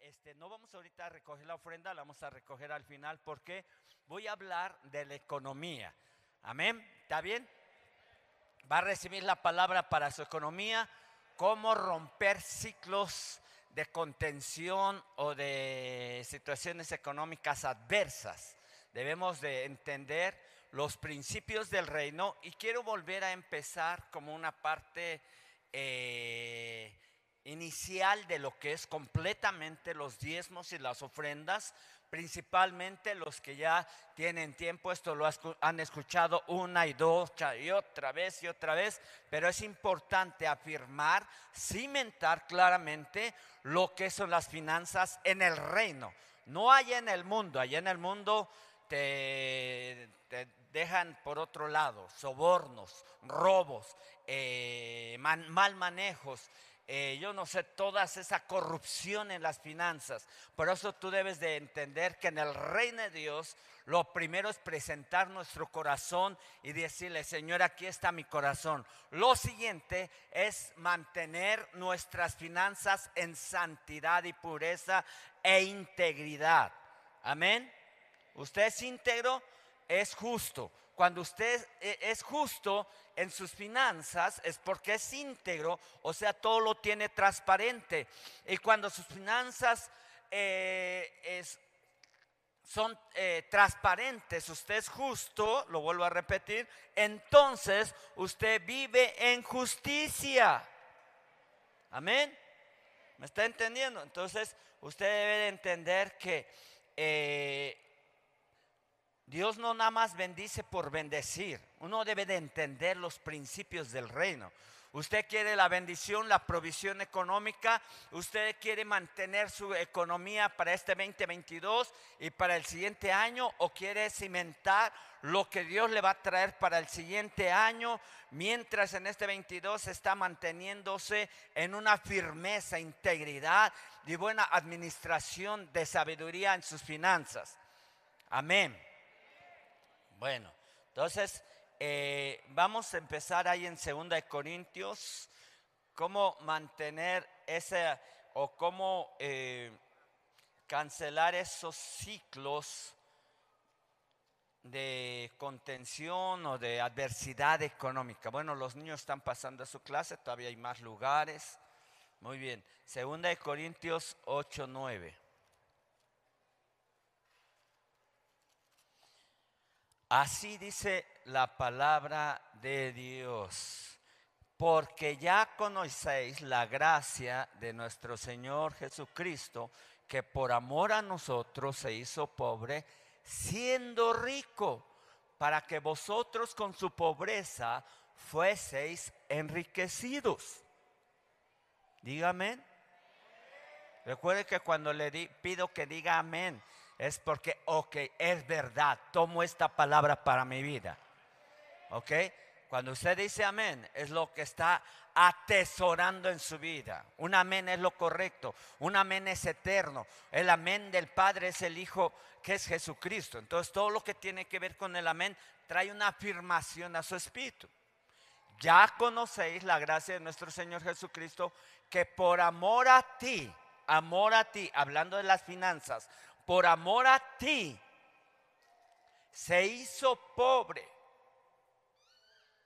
este, no vamos ahorita a recoger la ofrenda, la vamos a recoger al final porque voy a hablar de la economía. Amén. ¿Está bien? Va a recibir la palabra para su economía, cómo romper ciclos de contención o de situaciones económicas adversas. Debemos de entender los principios del reino y quiero volver a empezar como una parte eh, inicial de lo que es completamente los diezmos y las ofrendas, principalmente los que ya tienen tiempo, esto lo han escuchado una y dos y otra vez y otra vez, pero es importante afirmar, cimentar claramente lo que son las finanzas en el reino, no allá en el mundo, allá en el mundo te, dejan por otro lado sobornos, robos, eh, mal manejos, eh, yo no sé, toda esa corrupción en las finanzas. Por eso tú debes de entender que en el reino de Dios lo primero es presentar nuestro corazón y decirle, Señor, aquí está mi corazón. Lo siguiente es mantener nuestras finanzas en santidad y pureza e integridad. Amén. Usted es íntegro, es justo. Cuando usted eh, es justo, en sus finanzas es porque es íntegro, o sea, todo lo tiene transparente. Y cuando sus finanzas eh, son eh, transparentes, usted es justo, lo vuelvo a repetir, entonces usted vive en justicia. Amén. ¿Me está entendiendo? Entonces usted debe de entender que eh, Dios no nada más bendice por bendecir. Uno debe de entender los principios del reino. Usted quiere la bendición, la provisión económica. Usted quiere mantener su economía para este 2022 y para el siguiente año o quiere cimentar lo que Dios le va a traer para el siguiente año, mientras en este 22 está manteniéndose en una firmeza, integridad y buena administración de sabiduría en sus finanzas. Amén. Bueno, entonces eh, vamos a empezar ahí en 2 Corintios, cómo mantener ese o cómo eh, cancelar esos ciclos de contención o de adversidad económica. Bueno, los niños están pasando a su clase, todavía hay más lugares. Muy bien, 2 Corintios 8, 9. Así dice la palabra de Dios. Porque ya conocéis la gracia de nuestro Señor Jesucristo, que por amor a nosotros se hizo pobre, siendo rico, para que vosotros con su pobreza fueseis enriquecidos. Dígame. Recuerde que cuando le pido que diga amén, es porque, ok, es verdad, tomo esta palabra para mi vida. ¿Ok? Cuando usted dice amén, es lo que está atesorando en su vida. Un amén es lo correcto. Un amén es eterno. El amén del Padre es el Hijo que es Jesucristo. Entonces todo lo que tiene que ver con el amén trae una afirmación a su espíritu. Ya conocéis la gracia de nuestro Señor Jesucristo que por amor a ti, amor a ti, hablando de las finanzas, por amor a ti, se hizo pobre.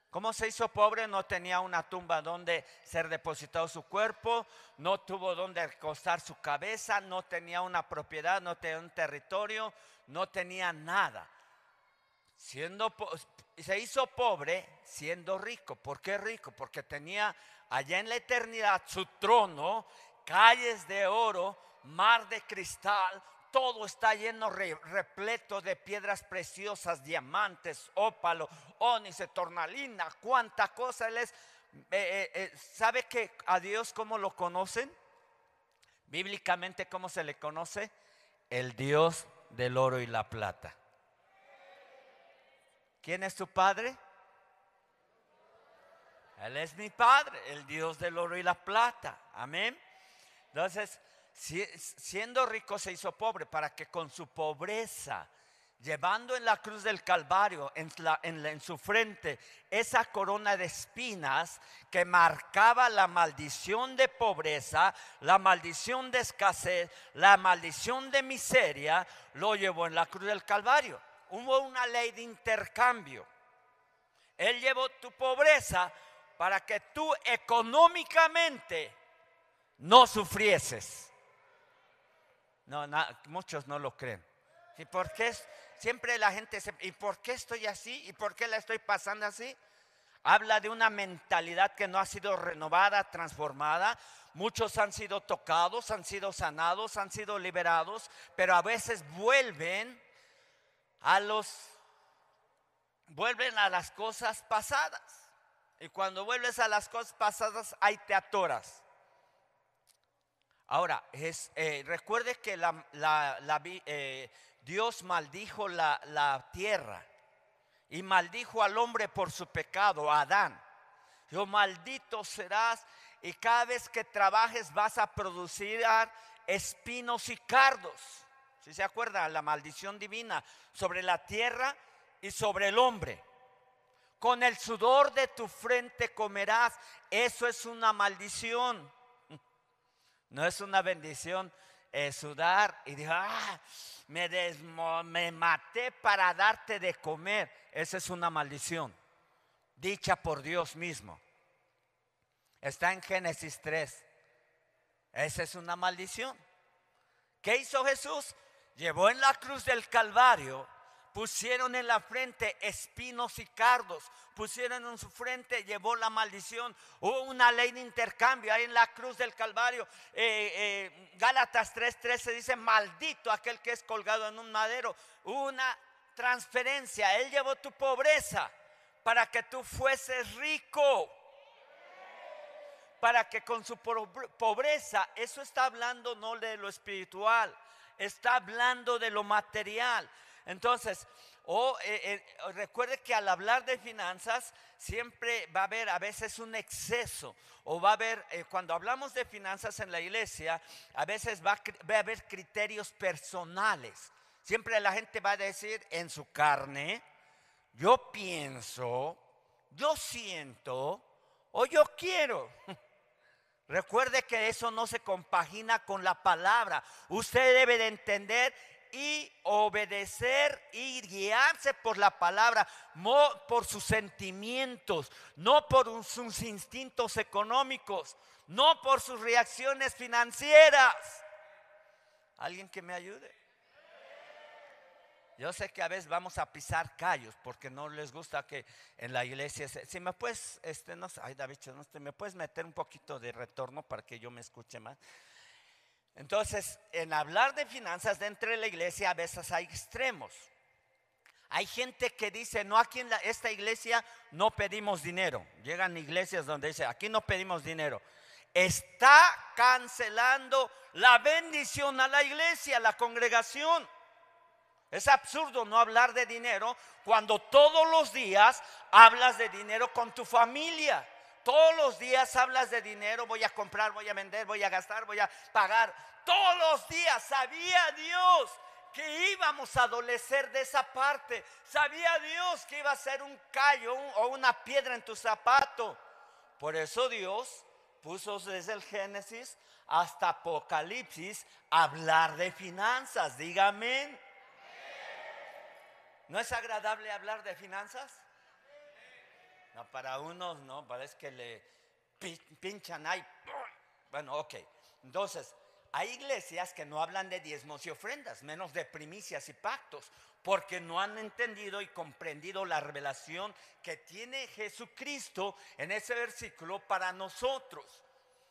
¿Cómo se hizo pobre? No tenía una tumba donde ser depositado su cuerpo, no tuvo donde recostar su cabeza, no tenía una propiedad, no tenía un territorio, no tenía nada. Siendo, se hizo pobre siendo rico. ¿Por qué rico? Porque tenía allá en la eternidad su trono, calles de oro, mar de cristal, todo está lleno, repleto de piedras preciosas, diamantes, ópalo, ónice, tornalina, cuánta cosa él es. Eh, eh, eh, ¿Sabe que a Dios cómo lo conocen? Bíblicamente, ¿cómo se le conoce? El Dios del oro y la plata. ¿Quién es tu padre? Él es mi padre, el Dios del oro y la plata. Amén. Entonces, siendo rico se hizo pobre para que con su pobreza, llevando en la cruz del Calvario, en, su frente, esa corona de espinas que marcaba la maldición de pobreza, la maldición de escasez, la maldición de miseria, lo llevó en la cruz del Calvario. Hubo una ley de intercambio. Él llevó tu pobreza para que tú económicamente no sufrieses. No, muchos no lo creen. ¿Y por qué siempre la gente se, ¿y por qué estoy así? ¿Y por qué la estoy pasando así? Habla de una mentalidad que no ha sido renovada, transformada. Muchos han sido tocados, han sido sanados, han sido liberados, pero a veces vuelven a los vuelven a las cosas pasadas. Y cuando vuelves a las cosas pasadas, ahí te atoras. Ahora, es, eh, recuerde que eh, Dios maldijo la, tierra y maldijo al hombre por su pecado, Adán. Yo maldito serás y cada vez que trabajes vas a producir espinos y cardos. Si se acuerda, la maldición divina sobre la tierra y sobre el hombre. Con el sudor de tu frente comerás. Eso es una maldición. No es una bendición eh, sudar y decir, ah, me, me maté para darte de comer. Esa es una maldición, dicha por Dios mismo. Está en Génesis 3. Esa es una maldición. ¿Qué hizo Jesús? Llevó en la cruz del Calvario pusieron en la frente espinos y cardos, pusieron en su frente, llevó la maldición. Hubo una ley de intercambio ahí en la cruz del Calvario. Eh, eh, Gálatas 3:13 dice, maldito aquel que es colgado en un madero. Una transferencia, Él llevó tu pobreza para que tú fueses rico. Para que con su pobreza, eso está hablando no de lo espiritual, está hablando de lo material. Entonces, o eh, eh, recuerde que al hablar de finanzas siempre va a haber a veces un exceso o va a haber, eh, cuando hablamos de finanzas en la iglesia, a veces va a, haber criterios personales. Siempre la gente va a decir en su carne, yo pienso, yo siento o yo quiero. Recuerde que eso no se compagina con la palabra. Usted debe de entender y obedecer y guiarse por la palabra, por sus sentimientos, no por sus instintos económicos, no por sus reacciones financieras. ¿Alguien que me ayude? Yo sé que a veces vamos a pisar callos porque no les gusta que en la iglesia si me puedes este no ay David, no me puedes meter un poquito de retorno para que yo me escuche más. Entonces, en hablar de finanzas dentro de la iglesia a veces hay extremos. Hay gente que dice, no, aquí en esta iglesia no pedimos dinero. Llegan iglesias donde dice, aquí no pedimos dinero. Está cancelando la bendición a la iglesia, a la congregación. Es absurdo no hablar de dinero cuando todos los días hablas de dinero con tu familia. Todos los días hablas de dinero, voy a comprar, voy a vender, voy a gastar, voy a pagar. Todos los días sabía Dios que íbamos a adolecer de esa parte. Sabía Dios que iba a ser un callo o una piedra en tu zapato. Por eso Dios puso desde el Génesis hasta Apocalipsis hablar de finanzas. Dígame. ¿No es agradable hablar de finanzas? No, para unos no, parece que le pinchan ahí. Bueno, ok. Entonces, hay iglesias que no hablan de diezmos y ofrendas, menos de primicias y pactos, porque no han entendido y comprendido la revelación que tiene Jesucristo en ese versículo para nosotros.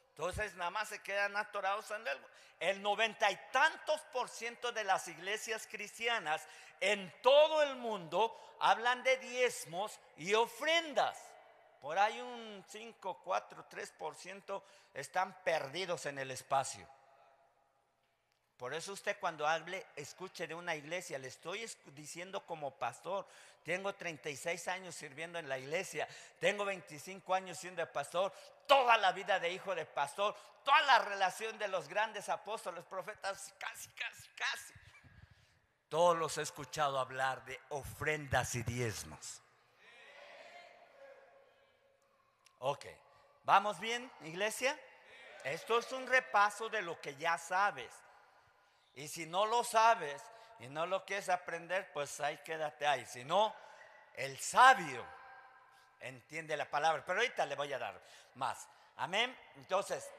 Entonces nada más se quedan atorados en el, el noventa y tantos por ciento de las iglesias cristianas en todo el mundo hablan de diezmos y ofrendas. Por ahí un 5, 4, 3% están perdidos en el espacio. Por eso usted cuando hable, escuche de una iglesia, le estoy diciendo como pastor, tengo 36 años sirviendo en la iglesia, tengo 25 años siendo pastor, toda la vida de hijo de pastor, toda la relación de los grandes apóstoles, profetas, casi, casi, casi. Todos los he escuchado hablar de ofrendas y diezmos. Ok, ¿vamos bien, iglesia? Esto es un repaso de lo que ya sabes. Y si no lo sabes y no lo quieres aprender, pues ahí quédate ahí. Si no, el sabio entiende la palabra. Pero ahorita le voy a dar más. Amén. Entonces,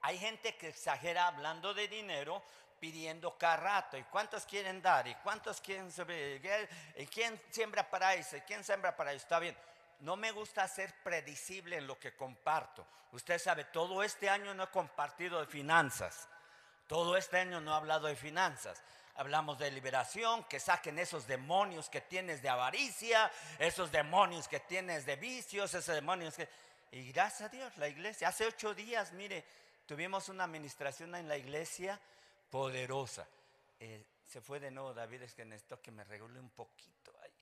hay gente que exagera hablando de dinero, pidiendo cada rato. ¿Y cuántos quieren dar? ¿Y cuántos quieren sobrevivir? ¿Y quién siembra para eso? ¿Y quién siembra para eso? Está bien. No me gusta ser predecible en lo que comparto. Usted sabe, todo este año no he compartido de finanzas. Todo este año no he hablado de finanzas. Hablamos de liberación, que saquen esos demonios que tienes de avaricia, esos demonios que tienes de vicios, esos demonios que... Y gracias a Dios, la iglesia, hace ocho días, mire, tuvimos una administración en la iglesia poderosa. Eh, se fue de nuevo David, es que necesito que me regule un poquito ahí,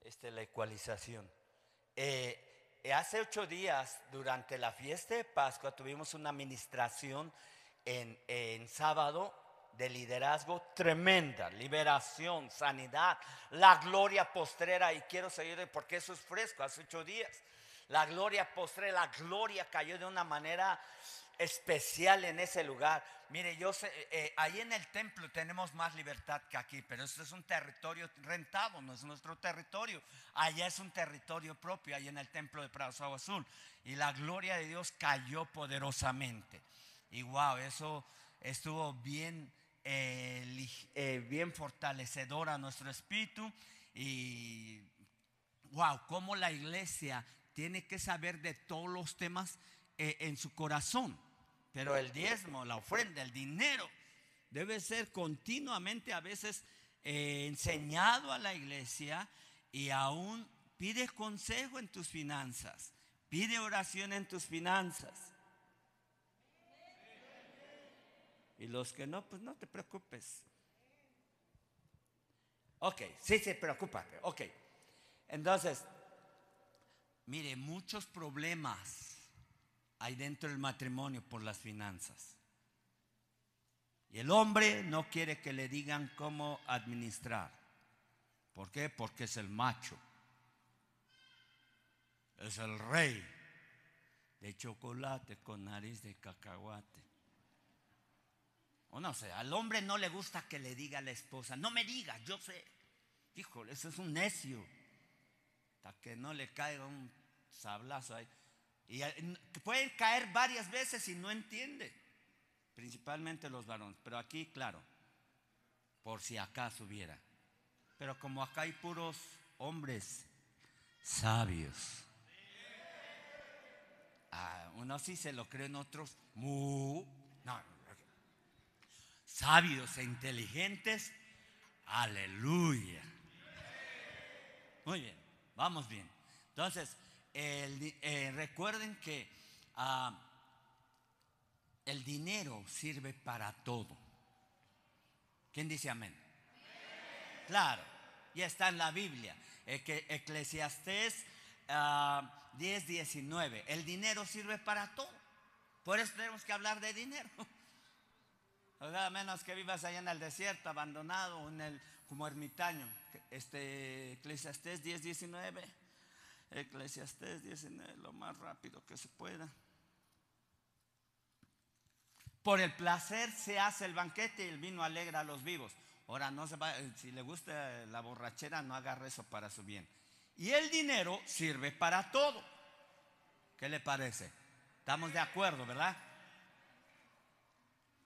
este, la ecualización. Eh, eh, hace ocho días, durante la fiesta de Pascua, tuvimos una administración en, en sábado de liderazgo tremenda, liberación, sanidad, la gloria postrera, y quiero seguir porque eso es fresco, hace ocho días. La gloria postrera, la gloria cayó de una manera especial en ese lugar. Mire, yo sé, eh, eh, ahí en el templo tenemos más libertad que aquí, pero esto es un territorio rentado, no es nuestro territorio. Allá es un territorio propio, ahí en el templo de Prado Azul. Y la gloria de Dios cayó poderosamente. Y wow, eso estuvo bien, eh, bien fortalecedor a nuestro espíritu. Y wow, cómo la iglesia tiene que saber de todos los temas en su corazón. Pero el diezmo, la ofrenda, el dinero, debe ser continuamente a veces eh, enseñado a la iglesia y aún pide consejo en tus finanzas, pide oración en tus finanzas. Y los que no, pues no te preocupes. Ok, sí, sí, preocúpate. Ok. Entonces, mire, muchos problemas hay dentro del matrimonio por las finanzas. Y el hombre no quiere que le digan cómo administrar. ¿Por qué? Porque es el macho. Es el rey de chocolate con nariz de cacahuate. O no sé, al hombre no le gusta que le diga a la esposa, no me digas, yo sé. Híjole, eso es un necio. Hasta que no le caiga un sablazo ahí. Y pueden caer varias veces y no entiende. Principalmente los varones. Pero aquí, claro, por si acaso hubiera. Pero como acá hay puros hombres sabios. Unos sí se lo creen, otros no, sabios e inteligentes. Aleluya. Muy bien, vamos bien. Entonces, eh, recuerden que ah, el dinero sirve para todo. ¿Quién dice amén? Claro, ya está en la Biblia. que Eclesiastés 10, ah, 19. El dinero sirve para todo. Por eso tenemos que hablar de dinero. A menos que vivas allá en el desierto, abandonado, en el, como ermitaño. Este, Eclesiastés 10, 19. Eclesiastés 19, lo más rápido que se pueda. Por el placer se hace el banquete y el vino alegra a los vivos. Ahora, no se va, si le gusta la borrachera, no agarre eso para su bien. Y el dinero sirve para todo. ¿Qué le parece? Estamos de acuerdo, ¿verdad?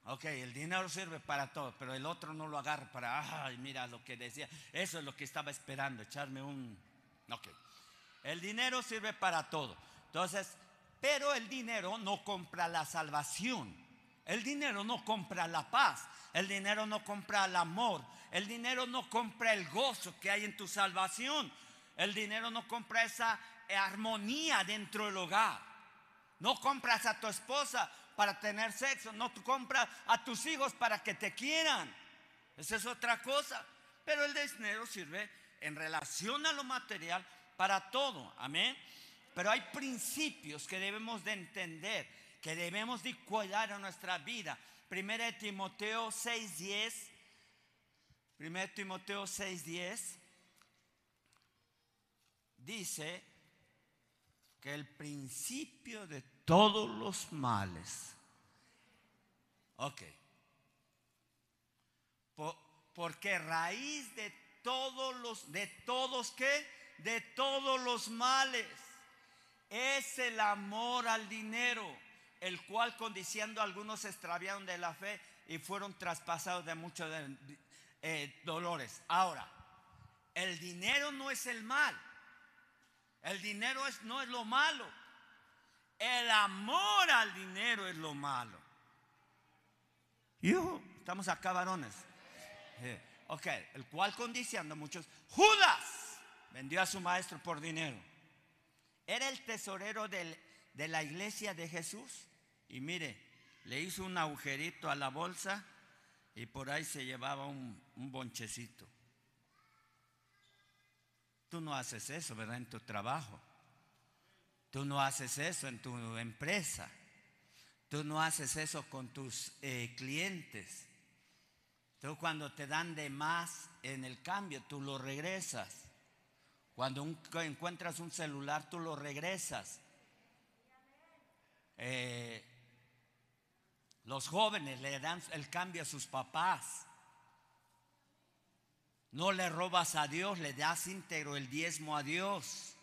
Ok, el dinero sirve para todo, pero el otro no lo agarra para, ay, mira lo que decía. Eso es lo que estaba esperando, echarme un... Ok. El dinero sirve para todo. Entonces, pero el dinero no compra la salvación. El dinero no compra la paz. El dinero no compra el amor. El dinero no compra el gozo que hay en tu salvación. El dinero no compra esa armonía dentro del hogar. No compras a tu esposa para tener sexo. No compras a tus hijos para que te quieran. Esa es otra cosa. Pero el dinero sirve en relación a lo material para todo, amén. Pero hay principios que debemos de entender, que debemos de cuidar en nuestra vida. Primera de Timoteo 6:10 1 Timoteo 6:10 dice que el principio de todos los males. Ok. porque raíz de todos los, de todos qué? De todos los males es el amor al dinero, el cual condiciendo algunos se extraviaron de la fe y fueron traspasados de muchos eh, dolores. Ahora, el dinero no es el mal. El dinero es, no es lo malo. El amor al dinero es lo malo. Estamos acá varones. ok, el cual condiciando muchos. Judas vendió a su maestro por dinero. Era el tesorero de la iglesia de Jesús. Y mire, le hizo un agujerito a la bolsa y por ahí se llevaba un, bonchecito. Tú no haces eso, ¿verdad? En tu trabajo. Tú no haces eso en tu empresa. Tú no haces eso con tus eh, clientes. Tú cuando te dan de más en el cambio, tú lo regresas. Cuando encuentras un celular, tú lo regresas. Eh, los jóvenes le dan el cambio a sus papás. No le robas a Dios, le das íntegro el diezmo a Dios.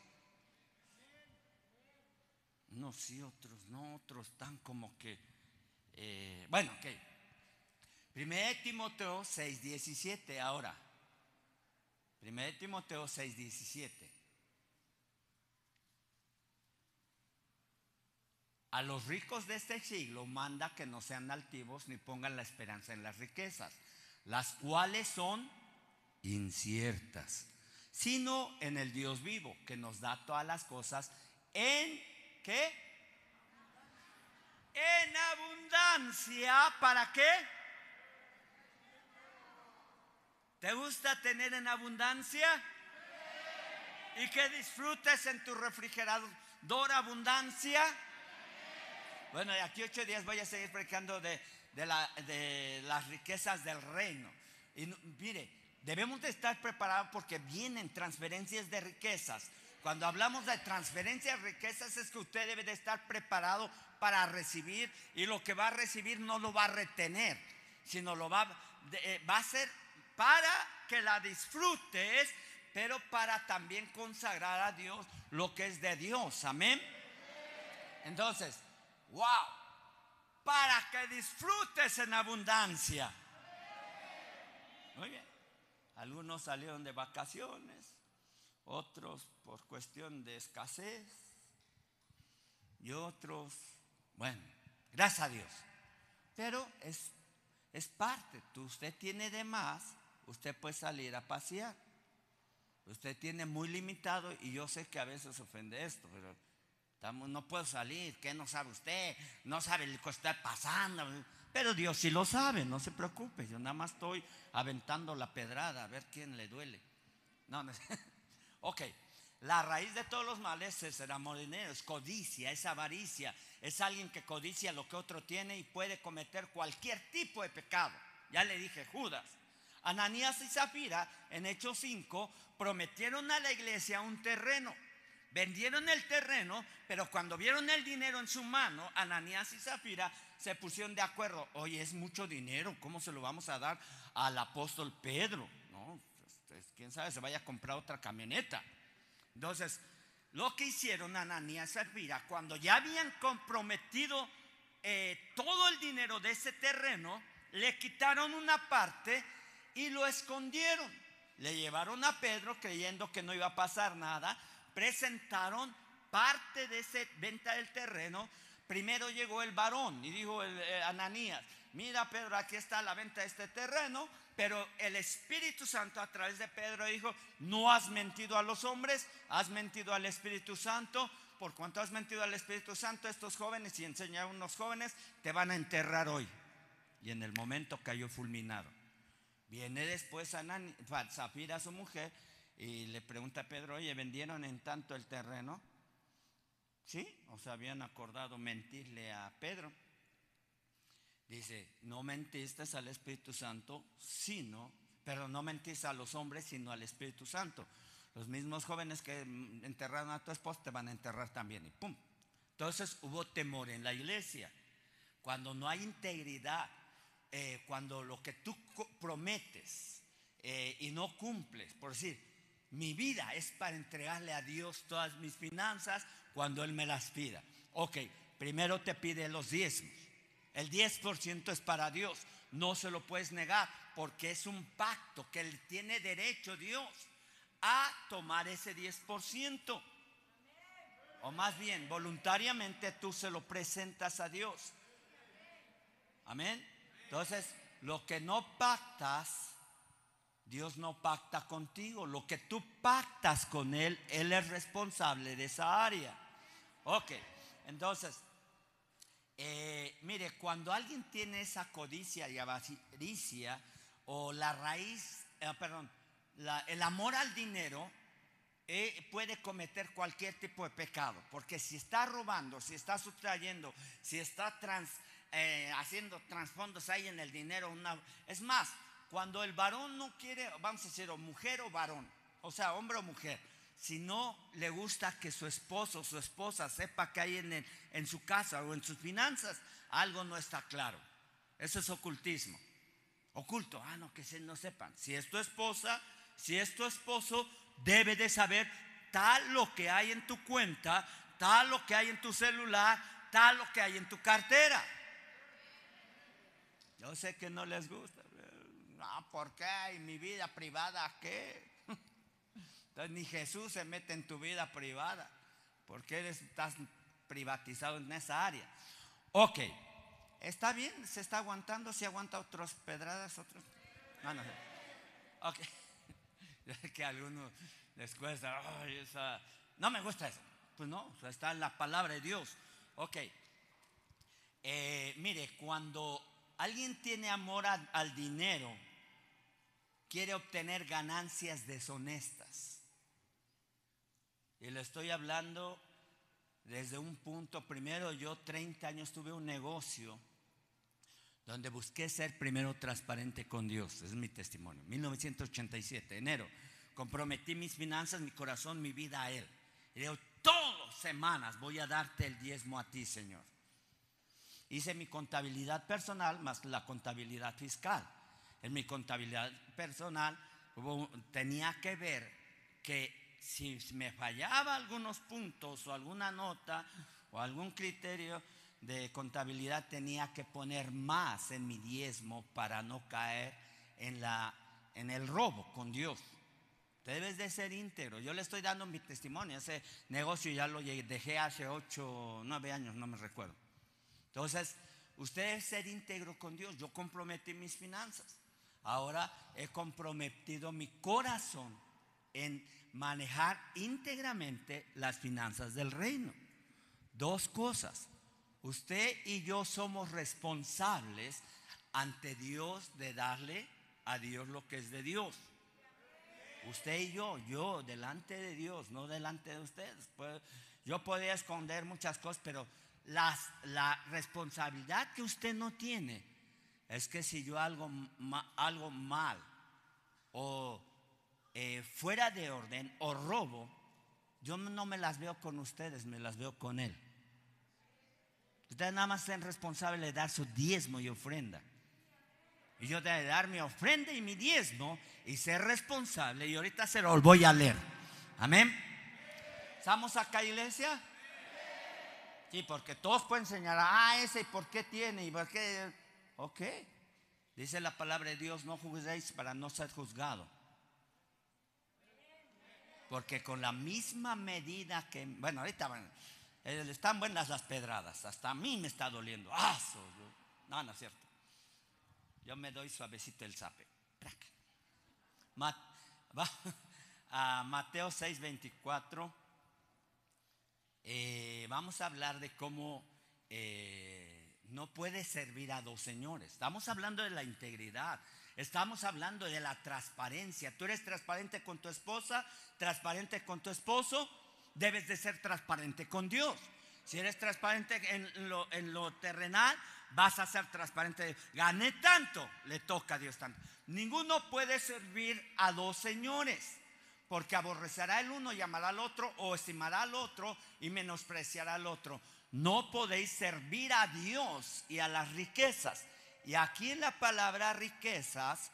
No, sí, otros, no, otros están como que. Eh, bueno, ok. Primero Timoteo 6:17, ahora. Primero Timoteo 6:17. A los ricos de este siglo manda que no sean altivos ni pongan la esperanza en las riquezas, las cuales son inciertas, sino en el Dios vivo, que nos da todas las cosas en qué? En abundancia, ¿para qué? ¿Te gusta tener en abundancia? Y que disfrutes en tu refrigerador abundancia. Bueno, de aquí ocho días voy a seguir predicando de, de las riquezas del reino. Y mire, Debemos de estar preparados porque vienen transferencias de riquezas. Cuando hablamos de transferencias de riquezas es que usted debe de estar preparado para recibir y lo que va a recibir no lo va a retener, sino lo va, eh, va a ser para que la disfrutes, pero para también consagrar a Dios lo que es de Dios. Amén. Entonces, wow, para que disfrutes en abundancia. Muy bien. Algunos salieron de vacaciones, otros por cuestión de escasez y otros, bueno, gracias a Dios. Pero es, es parte, usted tiene de más, usted puede salir a pasear. Usted tiene muy limitado y yo sé que a veces ofende esto, pero no puedo salir, ¿qué no sabe usted? No sabe lo que está pasando. Pero Dios sí lo sabe, no se preocupe. Yo nada más estoy aventando la pedrada a ver quién le duele. No, no. ok. La raíz de todos los males es el amor dinero, es codicia, es avaricia, es alguien que codicia lo que otro tiene y puede cometer cualquier tipo de pecado. Ya le dije, Judas. Ananías y Zafira en Hechos 5 prometieron a la iglesia un terreno. Vendieron el terreno, pero cuando vieron el dinero en su mano, Ananías y Zafira se pusieron de acuerdo. Oye, es mucho dinero, ¿cómo se lo vamos a dar al apóstol Pedro? No, pues, quién sabe, se vaya a comprar otra camioneta. Entonces, lo que hicieron Ananías y Zafira, cuando ya habían comprometido eh, todo el dinero de ese terreno, le quitaron una parte y lo escondieron. Le llevaron a Pedro creyendo que no iba a pasar nada, presentaron parte de esa venta del terreno Primero llegó el varón y dijo el, eh, Ananías, mira Pedro, aquí está la venta de este terreno, pero el Espíritu Santo a través de Pedro dijo, no has mentido a los hombres, has mentido al Espíritu Santo, por cuanto has mentido al Espíritu Santo, estos jóvenes y enseñaron a unos jóvenes, te van a enterrar hoy. Y en el momento cayó fulminado. Viene después Zafira, su mujer, y le pregunta a Pedro, oye, ¿vendieron en tanto el terreno? ¿Sí? O sea, habían acordado mentirle a Pedro. Dice, no mentiste al Espíritu Santo, sino pero no mentís a los hombres, sino al Espíritu Santo. Los mismos jóvenes que enterraron a tu esposo te van a enterrar también. Y pum. Entonces hubo temor en la iglesia. Cuando no hay integridad, eh, cuando lo que tú prometes eh, y no cumples, por decir, mi vida es para entregarle a Dios todas mis finanzas cuando Él me las pida. Ok, primero te pide los diezmos. El 10% es para Dios. No se lo puedes negar porque es un pacto que Él tiene derecho Dios a tomar ese 10%. O más bien, voluntariamente tú se lo presentas a Dios. Amén. Entonces, lo que no pactas, Dios no pacta contigo. Lo que tú pactas con Él, Él es responsable de esa área. Ok, entonces, eh, mire, cuando alguien tiene esa codicia y avaricia, o la raíz, eh, perdón, el amor al dinero, eh, puede cometer cualquier tipo de pecado, porque si está robando, si está sustrayendo, si está trans, eh, haciendo trasfondos ahí en el dinero, una, es más, cuando el varón no quiere, vamos a decir, o mujer o varón, o sea, hombre o mujer, si no le gusta que su esposo o su esposa sepa que hay en, en su casa o en sus finanzas, algo no está claro. Eso es ocultismo. Oculto, ah, no, que no sepan. Si es tu esposa, si es tu esposo, debe de saber tal lo que hay en tu cuenta, tal lo que hay en tu celular, tal lo que hay en tu cartera. Yo sé que no les gusta. No, ¿por qué? ¿Y mi vida privada qué? Entonces ni Jesús se mete en tu vida privada. Porque estás privatizado en esa área. Ok, está bien, se está aguantando, si aguanta otras pedradas, otros. No, no. Ok. que a algunos les cuesta, no me gusta eso. Pues no, está en la palabra de Dios. Ok. Eh, mire, cuando alguien tiene amor al dinero, quiere obtener ganancias deshonestas. Y le estoy hablando desde un punto, primero yo 30 años tuve un negocio donde busqué ser primero transparente con Dios. Es mi testimonio. 1987, enero. Comprometí mis finanzas, mi corazón, mi vida a Él. Y digo, todas semanas voy a darte el diezmo a ti, Señor. Hice mi contabilidad personal más la contabilidad fiscal. En mi contabilidad personal tenía que ver que si me fallaba algunos puntos o alguna nota o algún criterio, de contabilidad tenía que poner más en mi diezmo para no caer en, la, en el robo con Dios. Debes de ser íntegro. Yo le estoy dando mi testimonio. Ese negocio ya lo dejé hace 8, 9 años, no me recuerdo. Entonces, usted debe ser íntegro con Dios. Yo comprometí mis finanzas. Ahora he comprometido mi corazón en manejar íntegramente las finanzas del reino. Dos cosas. Usted y yo somos responsables ante Dios de darle a Dios lo que es de Dios. Usted y yo, yo delante de Dios, no delante de ustedes. Yo podría esconder muchas cosas, pero la responsabilidad que usted no tiene es que si yo algo, algo mal o eh, fuera de orden o robo, yo no me las veo con ustedes, me las veo con Él. Ustedes nada más sean responsables de dar su diezmo y ofrenda. Y yo de dar mi ofrenda y mi diezmo y ser responsable. Y ahorita se lo voy a leer. Amén. ¿Estamos acá, iglesia? Sí, porque todos pueden señalar, ah, ese, ¿y por qué tiene? ¿Y por qué? Ok. Dice la palabra de Dios, no juzguéis para no ser juzgado. Porque con la misma medida que, bueno, ahorita, eh, están buenas las pedradas. Hasta a mí me está doliendo. ¡Ah! No, no es cierto. Yo me doy suavecito el zape. a Mateo 6:24. Eh, vamos a hablar de cómo eh, no puedes servir a dos señores. Estamos hablando de la integridad. Estamos hablando de la transparencia. Tú eres transparente con tu esposa, transparente con tu esposo debes de ser transparente con Dios. Si eres transparente en lo, en lo terrenal, vas a ser transparente. Gané tanto, le toca a Dios tanto. Ninguno puede servir a dos señores, porque aborrecerá el uno y amará al otro, o estimará al otro y menospreciará al otro. No podéis servir a Dios y a las riquezas. Y aquí en la palabra riquezas,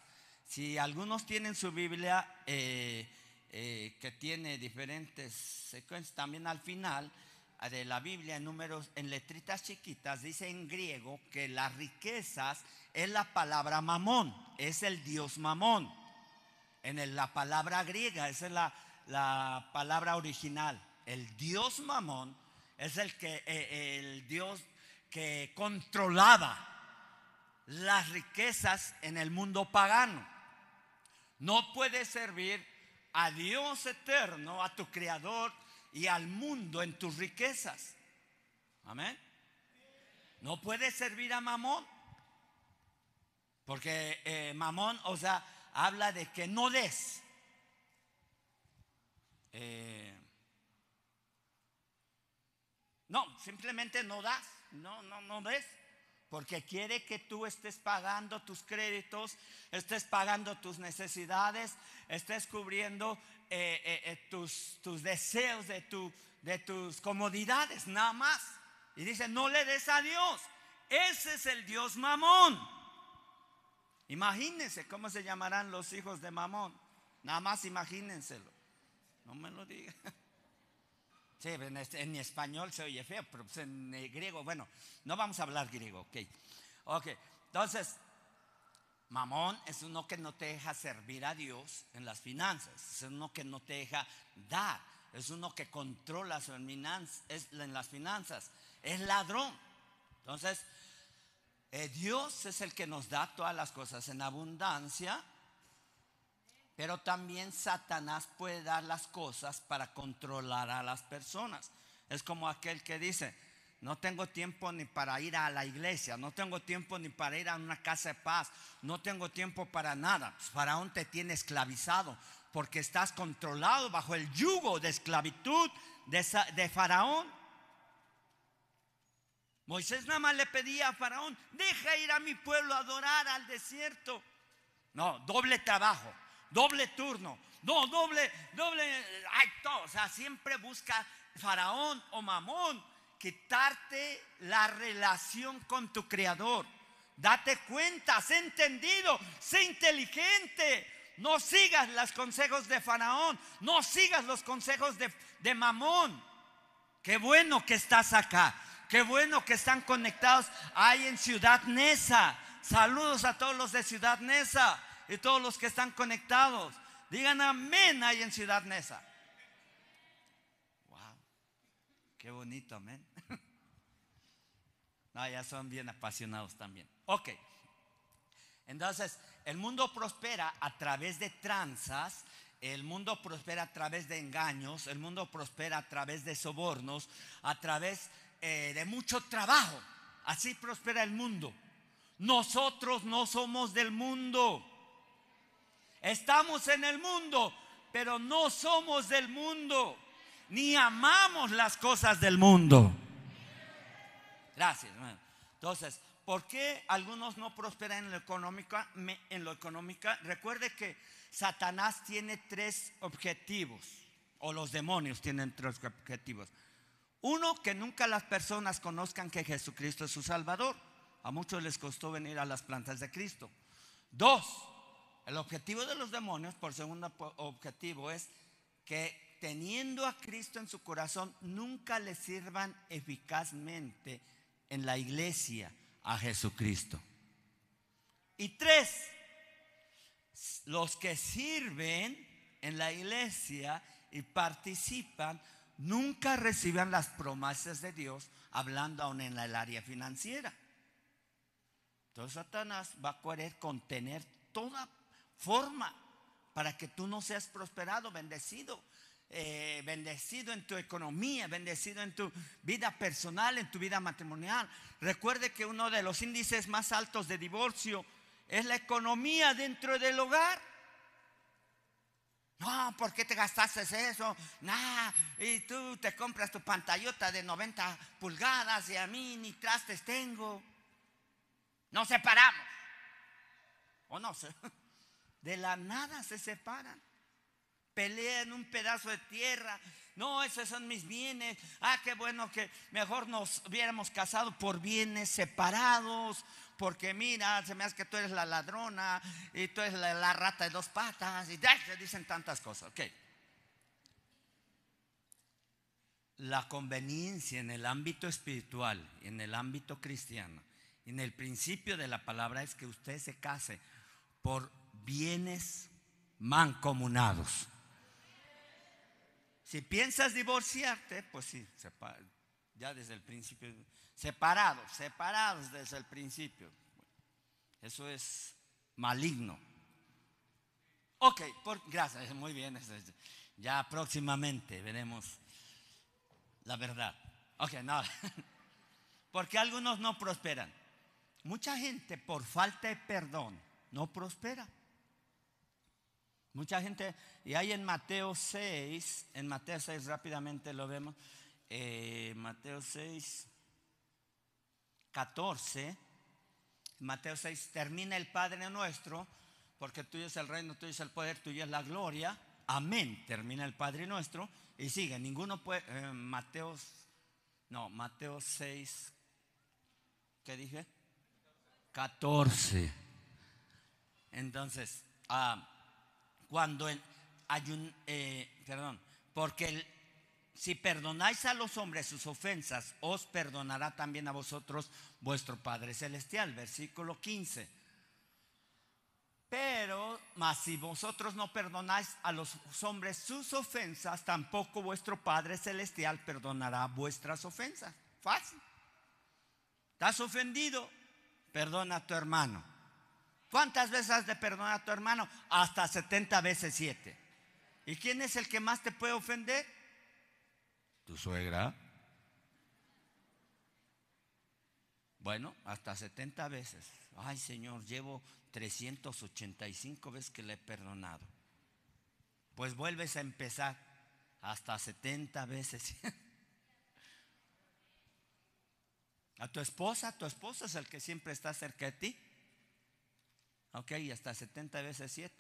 si algunos tienen su Biblia eh, eh, que tiene diferentes secuencias, también al final de la Biblia en números, en letritas chiquitas, dice en griego que las riquezas es la palabra mamón, es el dios mamón. En la palabra griega, esa es la, la, palabra original. El dios mamón es el, que, eh, el dios que controlaba las riquezas en el mundo pagano. No puede servir a Dios eterno, a tu creador y al mundo en tus riquezas. Amén. No puedes servir a Mamón. Porque eh, Mamón, o sea, habla de que no des. Eh, no, simplemente no das. No, no, no des. Porque quiere que tú estés pagando tus créditos, estés pagando tus necesidades, estés cubriendo eh, eh, tus, tus, deseos de, tu, de tus comodidades, nada más. Y dice, no le des a Dios. Ese es el Dios mamón. Imagínense cómo se llamarán los hijos de mamón. Nada más imagínenselo. No me lo diga. Sí, este, en, español se oye feo, pero pues en griego, bueno, no vamos a hablar griego, ok. Ok, entonces, Mamón es uno que no te deja servir a Dios en las finanzas, es uno que no te deja dar, es uno que controla su en las finanzas, es ladrón. Entonces, eh, Dios es el que nos da todas las cosas en abundancia, pero también Satanás puede dar las cosas para controlar a las personas. Es como aquel que dice, no tengo tiempo ni para ir a la iglesia, no tengo tiempo ni para ir a una casa de paz, no tengo tiempo para nada. Pues, Faraón te tiene esclavizado porque estás controlado bajo el yugo de esclavitud de Faraón. Moisés nada más le pedía a Faraón, deja ir a mi pueblo a adorar al desierto. No, doble trabajo, doble turno, no, doble, doble, ay, todo. O sea, siempre busca Faraón o Mamón quitarte la relación con tu creador. Date cuenta, sé entendido, sé inteligente. No sigas los consejos de Faraón, no sigas los consejos de, de Mamón. Qué bueno que estás acá, qué bueno que están conectados ahí en Ciudad Neza. Saludos a todos los de Ciudad Neza y todos los que están conectados. Digan amén ahí en Ciudad Neza. Qué bonito, amén. No, ya son bien apasionados también. Ok. Entonces, el mundo prospera a través de tranzas, el mundo prospera a través de engaños, el mundo prospera a través de sobornos, a través eh, de mucho trabajo. Así prospera el mundo. Nosotros no somos del mundo. Estamos en el mundo, pero no somos del mundo ni amamos las cosas del mundo. Gracias. Entonces, ¿por qué algunos no prosperan en lo económico? En lo económico, recuerde que Satanás tiene tres objetivos, o los demonios tienen tres objetivos. Uno, que nunca las personas conozcan que Jesucristo es su Salvador. A muchos les costó venir a las plantas de Cristo. Dos, el objetivo de los demonios, por segundo objetivo, es que teniendo a Cristo en su corazón, nunca le sirvan eficazmente en la iglesia a Jesucristo. Y tres, los que sirven en la iglesia y participan, nunca reciban las promesas de Dios hablando aún en el área financiera. Entonces Satanás va a querer contener toda forma para que tú no seas prosperado, bendecido. Eh, bendecido en tu economía, bendecido en tu vida personal, en tu vida matrimonial. Recuerde que uno de los índices más altos de divorcio es la economía dentro del hogar. No, ¿por qué te gastaste eso? Nah, y tú te compras tu pantallota de 90 pulgadas y a mí ni trastes tengo. Nos separamos. O no sé. De la nada se separan. Pelean un pedazo de tierra. No, esos son mis bienes. Ah, qué bueno que mejor nos hubiéramos casado por bienes separados. Porque mira, se me hace que tú eres la ladrona y tú eres la, rata de dos patas. Y se dicen tantas cosas. Ok. La conveniencia en el ámbito espiritual, en el ámbito cristiano, en el principio de la palabra es que usted se case por bienes mancomunados. Si piensas divorciarte, pues sí, ya desde el principio, separados, separados desde el principio. Eso es maligno. Ok, gracias, muy bien. Ya próximamente veremos la verdad. Ok, no. Porque algunos no prosperan. Mucha gente por falta de perdón no prospera. Mucha gente, y hay en Mateo 6, en Mateo 6 rápidamente lo vemos, eh, Mateo 6, 14, Mateo 6 termina el Padre nuestro, porque tuyo es el reino, tuyo es el poder, tuyo es la gloria, amén, termina el Padre nuestro, y sigue, ninguno puede, eh, Mateo, no, Mateo 6, ¿qué dije? 14. Entonces, ah, cuando hay un, eh, perdón, porque si perdonáis a los hombres sus ofensas, os perdonará también a vosotros vuestro Padre Celestial. Versículo 15. Pero, mas si vosotros no perdonáis a los hombres sus ofensas, tampoco vuestro Padre Celestial perdonará vuestras ofensas. Fácil. ¿Estás ofendido? Perdona a tu hermano. ¿Cuántas veces has de perdonar a tu hermano? Hasta 70 veces 7. ¿Y quién es el que más te puede ofender? Tu suegra. Bueno, hasta 70 veces. Ay Señor, llevo 385 veces que le he perdonado. Pues vuelves a empezar hasta 70 veces. A tu esposa, tu esposa es el que siempre está cerca de ti. Ok, hasta 70 veces 7.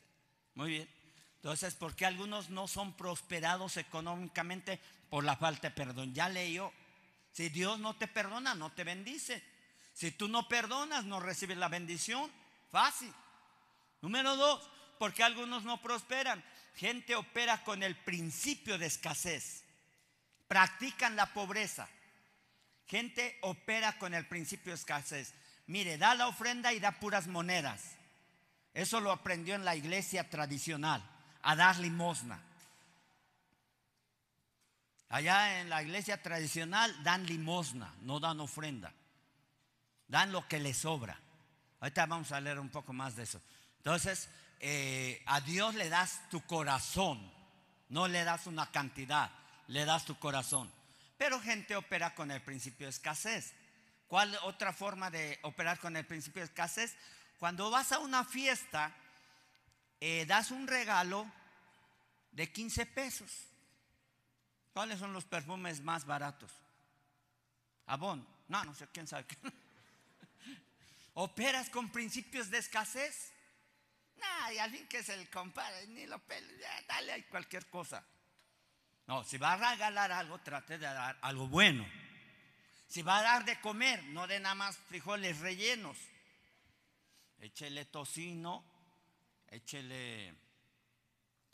Muy bien. Entonces, ¿por qué algunos no son prosperados económicamente? Por la falta de perdón. Ya leyó. Si Dios no te perdona, no te bendice. Si tú no perdonas, no recibes la bendición. Fácil. Número dos, ¿por qué algunos no prosperan? Gente opera con el principio de escasez. Practican la pobreza. Gente opera con el principio de escasez. Mire, da la ofrenda y da puras monedas. Eso lo aprendió en la iglesia tradicional, a dar limosna. Allá en la iglesia tradicional dan limosna, no dan ofrenda. Dan lo que les sobra. Ahorita vamos a leer un poco más de eso. Entonces, eh, a Dios le das tu corazón, no le das una cantidad, le das tu corazón. Pero gente opera con el principio de escasez. ¿Cuál otra forma de operar con el principio de escasez? Cuando vas a una fiesta, eh, das un regalo de 15 pesos. ¿Cuáles son los perfumes más baratos? Abón. No, no sé, quién sabe. ¿Operas con principios de escasez? No, y al fin que es el compadre, ni lo pelo, dale ahí cualquier cosa. No, si va a regalar algo, trate de dar algo bueno. Si va a dar de comer, no de nada más frijoles rellenos échele tocino, échele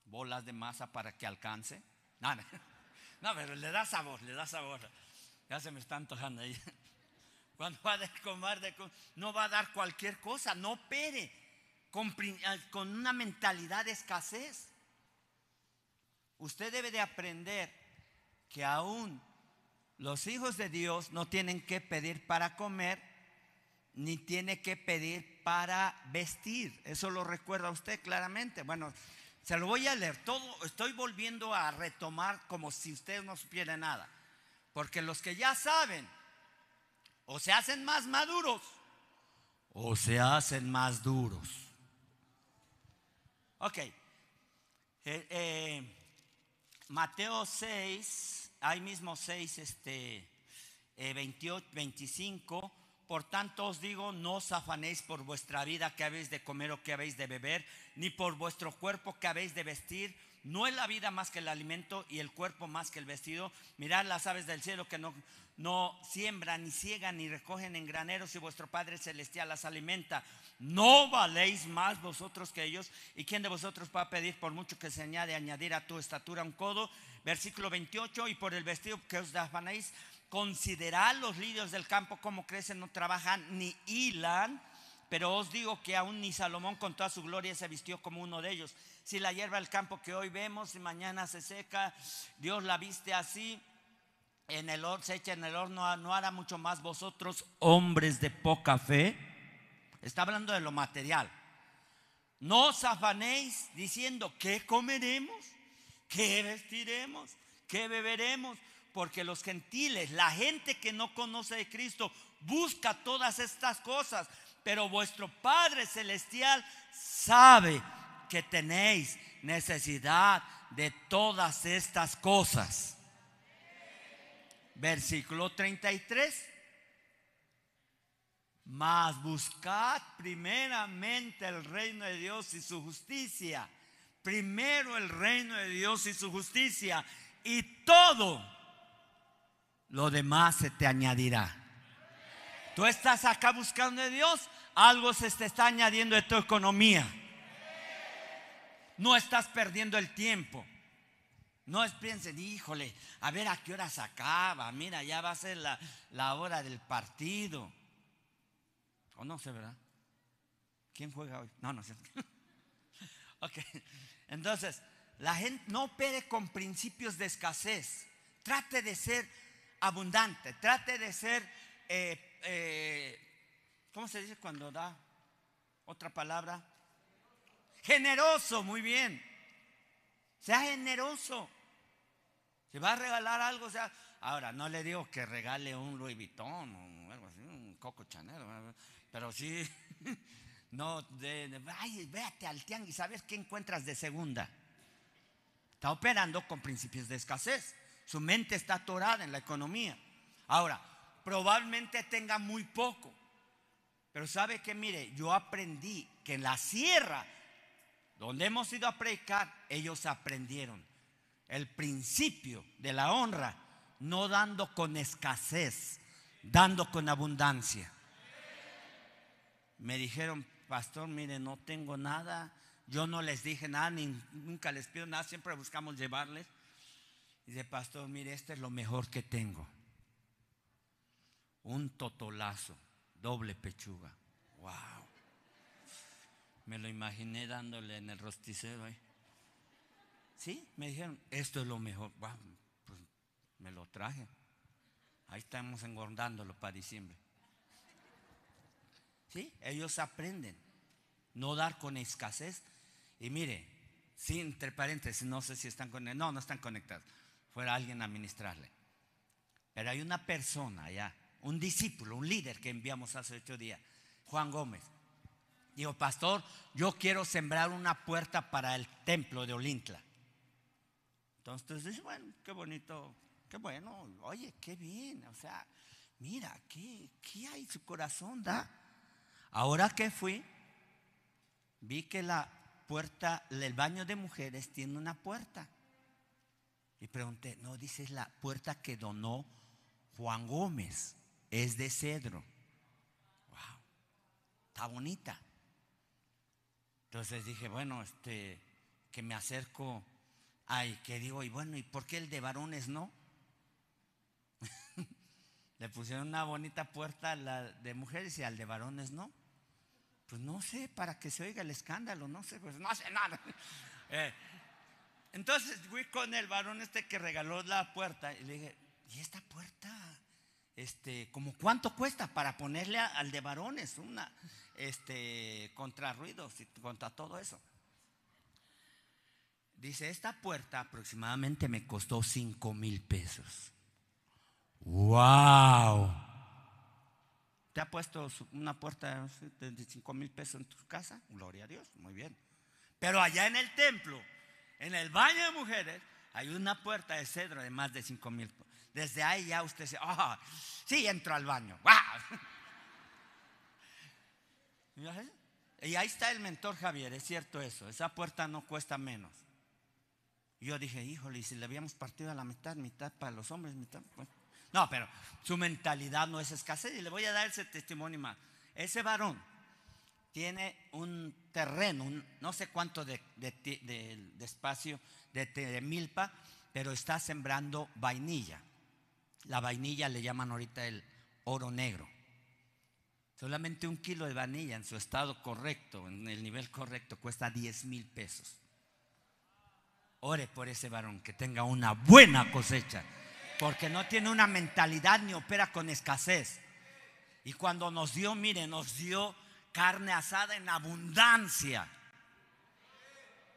bolas de masa para que alcance. No, no, pero le da sabor, le da sabor. Ya se me está antojando ahí. Cuando va a comer, de, no va a dar cualquier cosa, no pere con, con una mentalidad de escasez. Usted debe de aprender que aún los hijos de Dios no tienen que pedir para comer, ni tiene que pedir para vestir. Eso lo recuerda usted claramente. Bueno, se lo voy a leer. Todo estoy volviendo a retomar como si usted no supiera nada. Porque los que ya saben, o se hacen más maduros, o se hacen más duros. Ok. Eh, eh, Mateo 6, ahí mismo 6, este, 28, 25. Por tanto os digo, no os afanéis por vuestra vida que habéis de comer o que habéis de beber, ni por vuestro cuerpo que habéis de vestir. No es la vida más que el alimento y el cuerpo más que el vestido. Mirad las aves del cielo que no, no siembran, ni ciegan, ni recogen en graneros y vuestro Padre Celestial las alimenta. No valéis más vosotros que ellos. ¿Y quién de vosotros va a pedir por mucho que se añade añadir a tu estatura un codo? Versículo 28, y por el vestido que os afanéis, considerad los lirios del campo como crecen, no trabajan ni hilan. Pero os digo que aún ni Salomón con toda su gloria se vistió como uno de ellos si la hierba del campo que hoy vemos y mañana se seca, Dios la viste así, en el horno, se echa en el horno, no hará mucho más vosotros, hombres de poca fe. Está hablando de lo material. No os afanéis diciendo, ¿qué comeremos? ¿Qué vestiremos? ¿Qué beberemos? Porque los gentiles, la gente que no conoce de Cristo, busca todas estas cosas. Pero vuestro Padre Celestial sabe que tenéis necesidad de todas estas cosas. Versículo 33. Mas buscad primeramente el reino de Dios y su justicia. Primero el reino de Dios y su justicia. Y todo lo demás se te añadirá. Tú estás acá buscando de Dios, algo se te está añadiendo de tu economía. No estás perdiendo el tiempo. No es híjole, a ver a qué hora se acaba. Mira, ya va a ser la, hora del partido. O no sé, ¿verdad? ¿Quién juega hoy? No, no sé. ok. Entonces, la gente no opere con principios de escasez. Trate de ser abundante. Trate de ser, eh, eh, ¿cómo se dice cuando da otra palabra? Generoso, muy bien. Sea generoso. Si va a regalar algo, sea. Ahora, no le digo que regale un Louis Vuitton o algo así, un Coco Chanel, pero sí. No, de, ay, véate al tianguis, ¿sabes qué encuentras de segunda? Está operando con principios de escasez. Su mente está atorada en la economía. Ahora, probablemente tenga muy poco. Pero sabe que, mire, yo aprendí que en la sierra donde hemos ido a predicar, ellos aprendieron el principio de la honra, no dando con escasez, dando con abundancia. Me dijeron, pastor, mire, no tengo nada, yo no les dije nada, ni, nunca les pido nada, siempre buscamos llevarles. Dice, pastor, mire, este es lo mejor que tengo. Un totolazo, doble pechuga. Wow. Me lo imaginé dándole en el rosticero ahí. Sí, me dijeron, esto es lo mejor. pues me lo traje. Ahí estamos engordándolo para diciembre. Sí, ellos aprenden. No dar con escasez. Y mire, sí, entre paréntesis, no sé si están conectados. No, no están conectados. Fuera alguien a ministrarle. Pero hay una persona allá, un discípulo, un líder que enviamos hace ocho días, Juan Gómez. Digo, pastor, yo quiero sembrar una puerta para el templo de Olintla. Entonces dice, bueno, qué bonito, qué bueno, oye, qué bien, o sea, mira, ¿qué, qué hay? Su corazón da. Ahora que fui, vi que la puerta del baño de mujeres tiene una puerta. Y pregunté, no, dices la puerta que donó Juan Gómez, es de cedro. Wow, está bonita. Entonces dije, bueno, este, que me acerco, ay, que digo, y bueno, ¿y por qué el de varones no? Le pusieron una bonita puerta a la de mujeres y al de varones no. Pues no sé, para que se oiga el escándalo, no sé, pues no sé nada. Eh, entonces fui con el varón este que regaló la puerta y le dije, ¿y esta puerta? Este, ¿como cuánto cuesta para ponerle al de varones? Una, este, contra ruidos y contra todo eso. Dice, esta puerta aproximadamente me costó 5 mil pesos. ¡Wow! ¿Te ha puesto una puerta de 5 mil pesos en tu casa? Gloria a Dios, muy bien. Pero allá en el templo, En el baño de mujeres hay una puerta de cedro de más de 5 mil. Desde ahí ya usted dice, ah, sí, entro al baño. Y ahí está el mentor Javier, es cierto eso, esa puerta no cuesta menos. Yo dije, híjole, y si le habíamos partido a la mitad, mitad para los hombres, mitad. No, pero su mentalidad no es escasez. Y le voy a dar ese testimonio más. Ese varón tiene un terreno, no sé cuánto de, espacio de, milpa, pero está sembrando vainilla. La vainilla le llaman ahorita el oro negro. Solamente un kilo de vainilla en su estado correcto, en el nivel correcto, cuesta 10 mil pesos. Ore por ese varón que tenga una buena cosecha, porque no tiene una mentalidad ni opera con escasez. Y cuando nos dio, mire, nos dio carne asada en abundancia.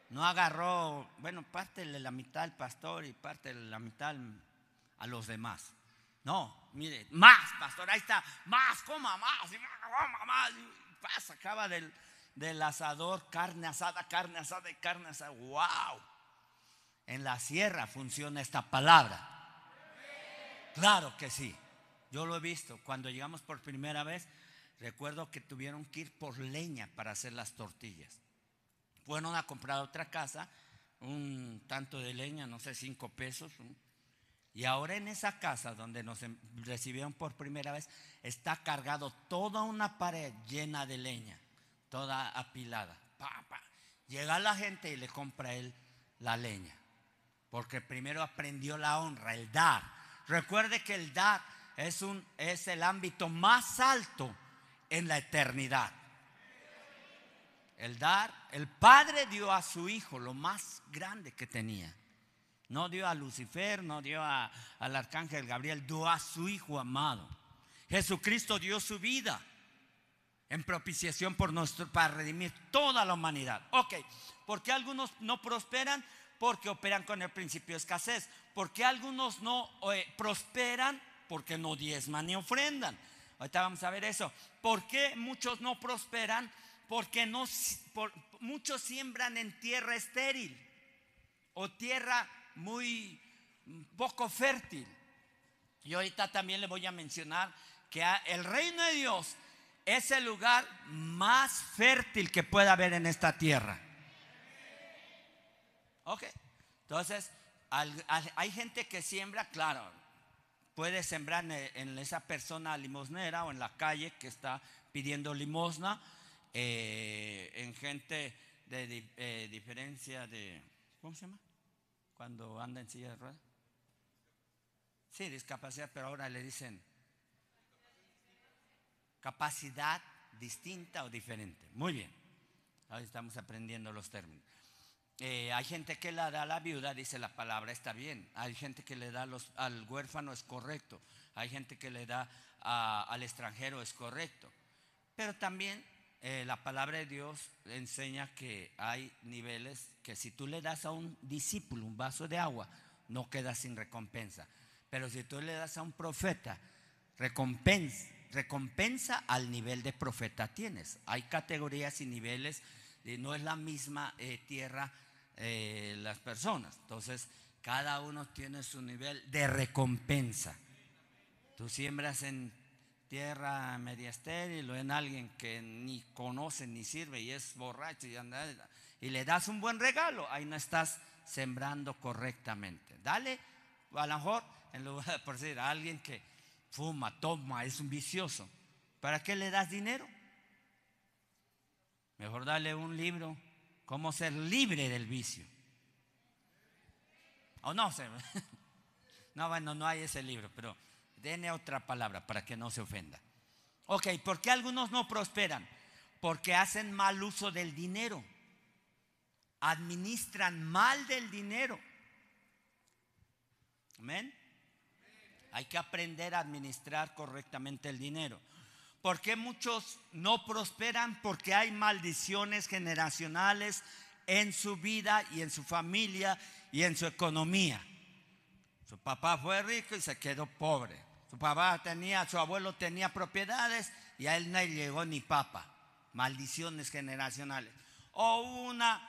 No agarró, bueno, parte de la mitad al pastor y parte de la mitad a los demás. No, mire, más, pastor, ahí está, más, coma más, coma más. sacaba del, del asador carne asada, carne asada y carne asada. ¡Wow! En la sierra funciona esta palabra. Claro que sí. Yo lo he visto. Cuando llegamos por primera vez, Recuerdo que tuvieron que ir por leña para hacer las tortillas. Fueron a comprar otra casa, un tanto de leña, no sé, cinco pesos. Y ahora en esa casa donde nos em, recibieron por primera vez, está cargado toda una pared llena de leña, toda apilada. Llega la gente y le compra él la leña. Porque primero aprendió la honra, el dar. Recuerde que el dar es, un, es el ámbito más alto en la eternidad. El dar, el Padre dio a su Hijo lo más grande que tenía. No dio a Lucifer, no dio al arcángel Gabriel, dio a su Hijo amado. Jesucristo dio su vida en propiciación por nuestro, para redimir toda la humanidad. Ok, ¿por qué algunos no prosperan? Porque operan con el principio de escasez. ¿Por qué algunos no eh, prosperan? Porque no diezman ni ofrendan. Ahorita vamos a ver eso. ¿Por qué muchos no prosperan? Porque no, muchos siembran en tierra estéril o tierra muy poco fértil. Y ahorita también le voy a mencionar que el reino de Dios es el lugar más fértil que pueda haber en esta tierra. Ok, entonces hay gente que siembra, claro, puede sembrar en esa persona limosnera o en la calle que está pidiendo limosna, eh, en gente de eh, diferencia de, ¿cómo se llama? Cuando anda en silla de ruedas. Sí, discapacidad, pero ahora le dicen capacidad distinta o diferente. Muy bien, ahí estamos aprendiendo los términos. Eh, hay gente que le da a la viuda, dice la palabra, está bien. Hay gente que le da al huérfano, es correcto. Hay gente que le da al extranjero, es correcto. Pero también eh, la palabra de Dios enseña que hay niveles que si tú le das a un discípulo un vaso de agua, no queda sin recompensa. Pero si tú le das a un profeta, recompensa, recompensa al nivel de profeta tienes. Hay categorías y niveles, no es la misma eh, tierra eh, las personas. Entonces, cada uno tiene su nivel de recompensa. Tú siembras en tierra media estéril o en alguien que ni conoce ni sirve y es borracho y, anda, y le das un buen regalo, ahí no estás sembrando correctamente. Dale, a lo mejor, en lugar de por decir a alguien que fuma, toma, es un vicioso, ¿para qué le das dinero? Mejor dale un libro cómo ser libre del vicio. O no. No, bueno, no hay ese libro, pero denle otra palabra para que no se ofenda. Ok, ¿por qué algunos no prosperan? Porque hacen mal uso del dinero. Administran mal del dinero. Amén. Hay que aprender a administrar correctamente el dinero. ¿Por qué muchos no prosperan? Porque hay maldiciones generacionales en su vida y en su familia y en su economía. Su papá fue rico y se quedó pobre. Su papá tenía, su abuelo tenía propiedades y a él no llegó ni papa. Maldiciones generacionales. O una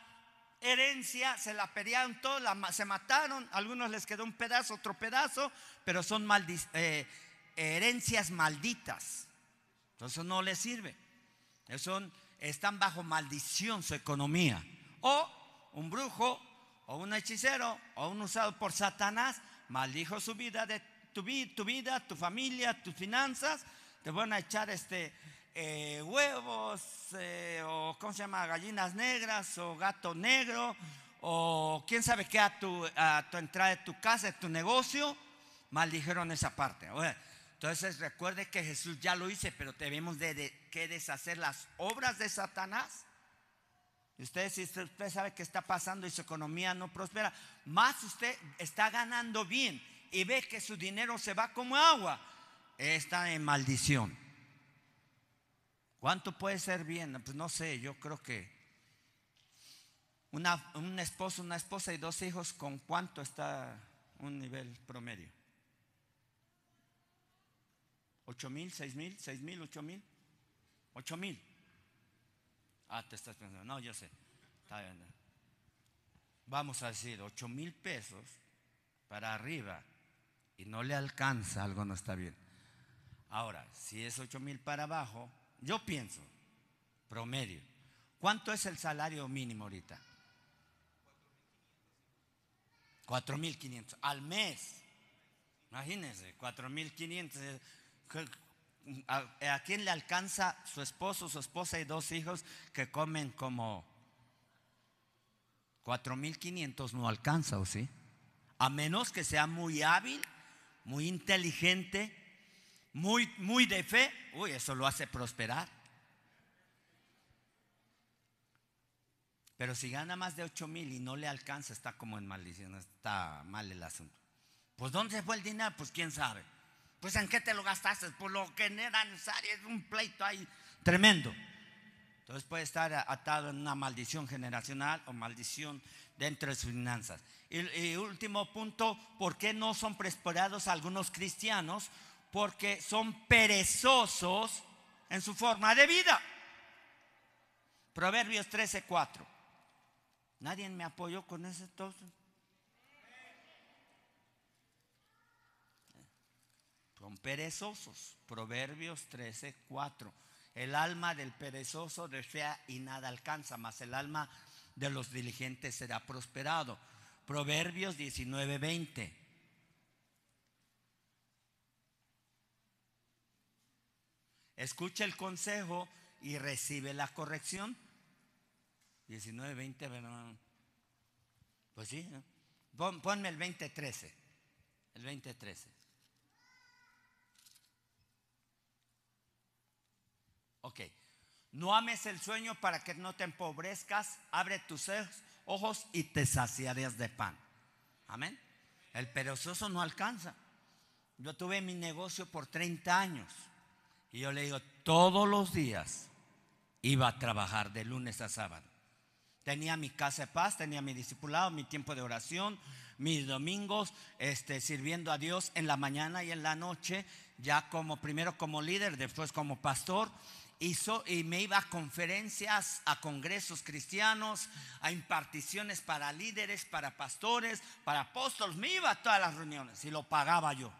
herencia, se la pelearon todos, se mataron, algunos les quedó un pedazo, otro pedazo, pero son eh, herencias malditas. Entonces no les sirve. Están bajo maldición su economía. O un brujo, o un hechicero, o un usado por Satanás, maldijo su vida, de tu, tu vida, tu familia, tus finanzas, te van a echar este eh, huevos, eh, o ¿cómo se llama? Gallinas negras, o gato negro, o quién sabe qué a tu, a tu entrada de tu casa, de tu negocio, maldijeron esa parte. Entonces recuerde que Jesús ya lo hizo, pero debemos de, que deshacer las obras de Satanás. Usted, si usted sabe que está pasando y su economía no prospera, más usted está ganando bien y ve que su dinero se va como agua, está en maldición. ¿Cuánto puede ser bien? Pues no sé, yo creo que un esposo, una esposa y dos hijos, ¿con cuánto está un nivel promedio? ¿Ocho mil, seis mil, seis mil, ocho mil? ¿Ocho mil? Ah, te estás pensando, no, yo sé. Vamos a decir, ocho mil pesos para arriba y no le alcanza, algo no está bien. Ahora, si es ocho mil para abajo, yo pienso, promedio, ¿cuánto es el salario mínimo ahorita? 4.500 al mes. Imagínense, 4.500. ¿A, ¿A quién le alcanza su esposo, su esposa y dos hijos que comen como 4.500? No alcanza, ¿o sí? A menos que sea muy hábil, muy inteligente muy, muy de fe, uy, eso lo hace prosperar. Pero si gana más de 8 mil y no le alcanza, está como en maldición, está mal el asunto. Pues ¿dónde fue el dinero? Pues quién sabe. Pues ¿en qué te lo gastaste? Por lo que era necesario, es un pleito ahí tremendo. Entonces puede estar atado en una maldición generacional o maldición dentro de sus finanzas. Y, último punto, ¿por qué no son prosperados algunos cristianos? porque son perezosos en su forma de vida. Proverbios 13:4. ¿Nadie me apoyó con ese entonces? Son perezosos. Proverbios 13:4. El alma del perezoso desea y nada alcanza, mas el alma de los diligentes será prosperado. Proverbios 19:20. escucha el consejo y recibe la corrección. 19, 20, pues sí, ponme el 2013, el 2013. Ok, no ames el sueño para que no te empobrezcas, abre tus ojos y te saciarás de pan. Amén. El perezoso no alcanza. Yo tuve mi negocio por 30 años. Y yo le digo, todos los días iba a trabajar de lunes a sábado. Tenía mi casa de paz, tenía mi discipulado, mi tiempo de oración, mis domingos, este, sirviendo a Dios en la mañana y en la noche, ya como primero como líder, después como pastor. Y me iba a conferencias, a congresos cristianos, a imparticiones para líderes, para pastores, para apóstoles. Me iba a todas las reuniones y lo pagaba yo.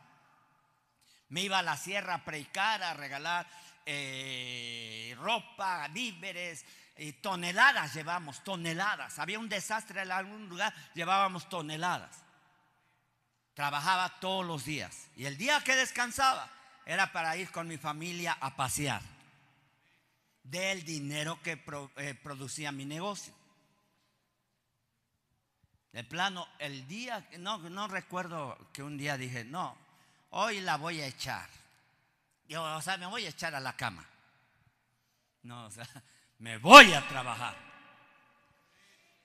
Me iba a la sierra a predicar, a regalar eh, ropa, víveres, y toneladas llevamos, toneladas. Había un desastre en algún lugar, llevábamos toneladas. Trabajaba todos los días. Y el día que descansaba era para ir con mi familia a pasear del dinero que eh, producía mi negocio. De plano, el día, no, no recuerdo que un día dije, no, hoy la voy a echar. Yo, o sea, me voy a echar a la cama. No, o sea, me voy a trabajar.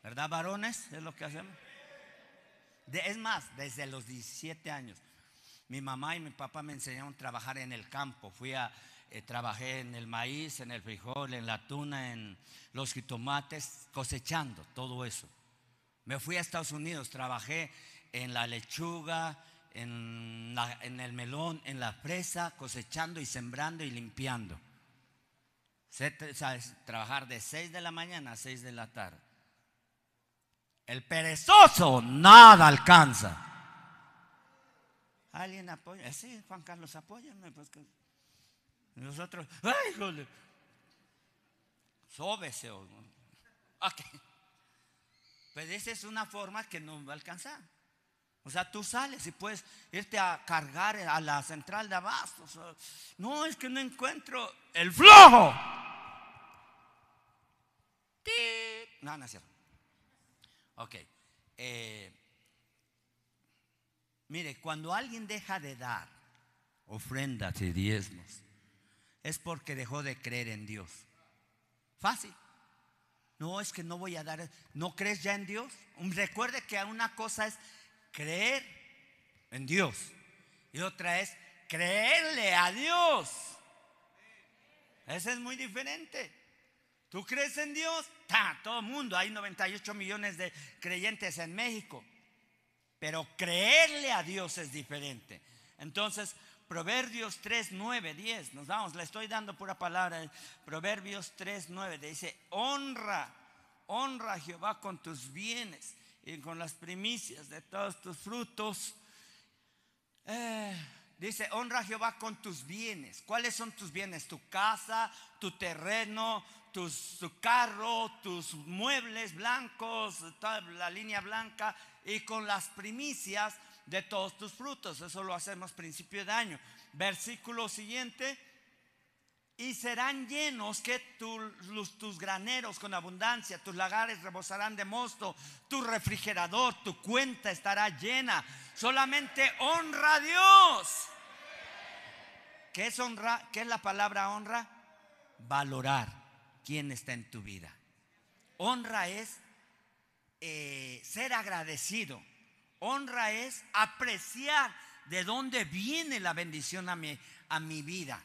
¿Verdad, varones? Es lo que hacemos. es más, desde los 17 años, mi mamá y mi papá me enseñaron a trabajar en el campo. Fui a, eh, trabajé en el maíz, en el frijol, en la tuna, en los jitomates, cosechando todo eso. Me fui a Estados Unidos, trabajé en la lechuga, en, el melón, en la fresa, cosechando y sembrando y limpiando. Trabajar de 6 de la mañana a 6 de la tarde. El perezoso nada alcanza. ¿Alguien apoya? Sí, Juan Carlos, apóyame. Pues nosotros, ¡ay, Sóbese. Ok. Pues esa es una forma que no va a alcanzar. O sea, tú sales y puedes irte a cargar a la central de abastos. No, es que no encuentro el flojo. No, no es cierto. Ok. Eh, mire, cuando alguien deja de dar ofrendas y diezmos, es porque dejó de creer en Dios. Fácil. No, es que no voy a dar. ¿No crees ya en Dios? Recuerde que una cosa es creer en Dios y otra es creerle a Dios. Ese es muy diferente. ¿Tú crees en Dios? todo el mundo, hay 98 millones de creyentes en México. Pero creerle a Dios es diferente. Entonces, Proverbios 3, 9, 10, nos vamos, le estoy dando pura palabra. Proverbios 3, 9, dice, honra, honra a Jehová con tus bienes y con las primicias de todos tus frutos. Eh, dice, honra a Jehová con tus bienes. ¿Cuáles son tus bienes? Tu casa, tu terreno, tu carro, tus muebles blancos, toda la línea blanca y con las primicias de todos tus frutos. Eso lo hacemos principio de año. Versículo siguiente. Y serán llenos que tus graneros con abundancia, tus lagares rebosarán de mosto, tu refrigerador, tu cuenta estará llena. Solamente honra a Dios. ¿Qué es honra? ¿Qué es la palabra honra? Valorar quién está en tu vida. Honra es eh, ser agradecido Honra es apreciar de dónde viene la bendición a mi, a mi vida.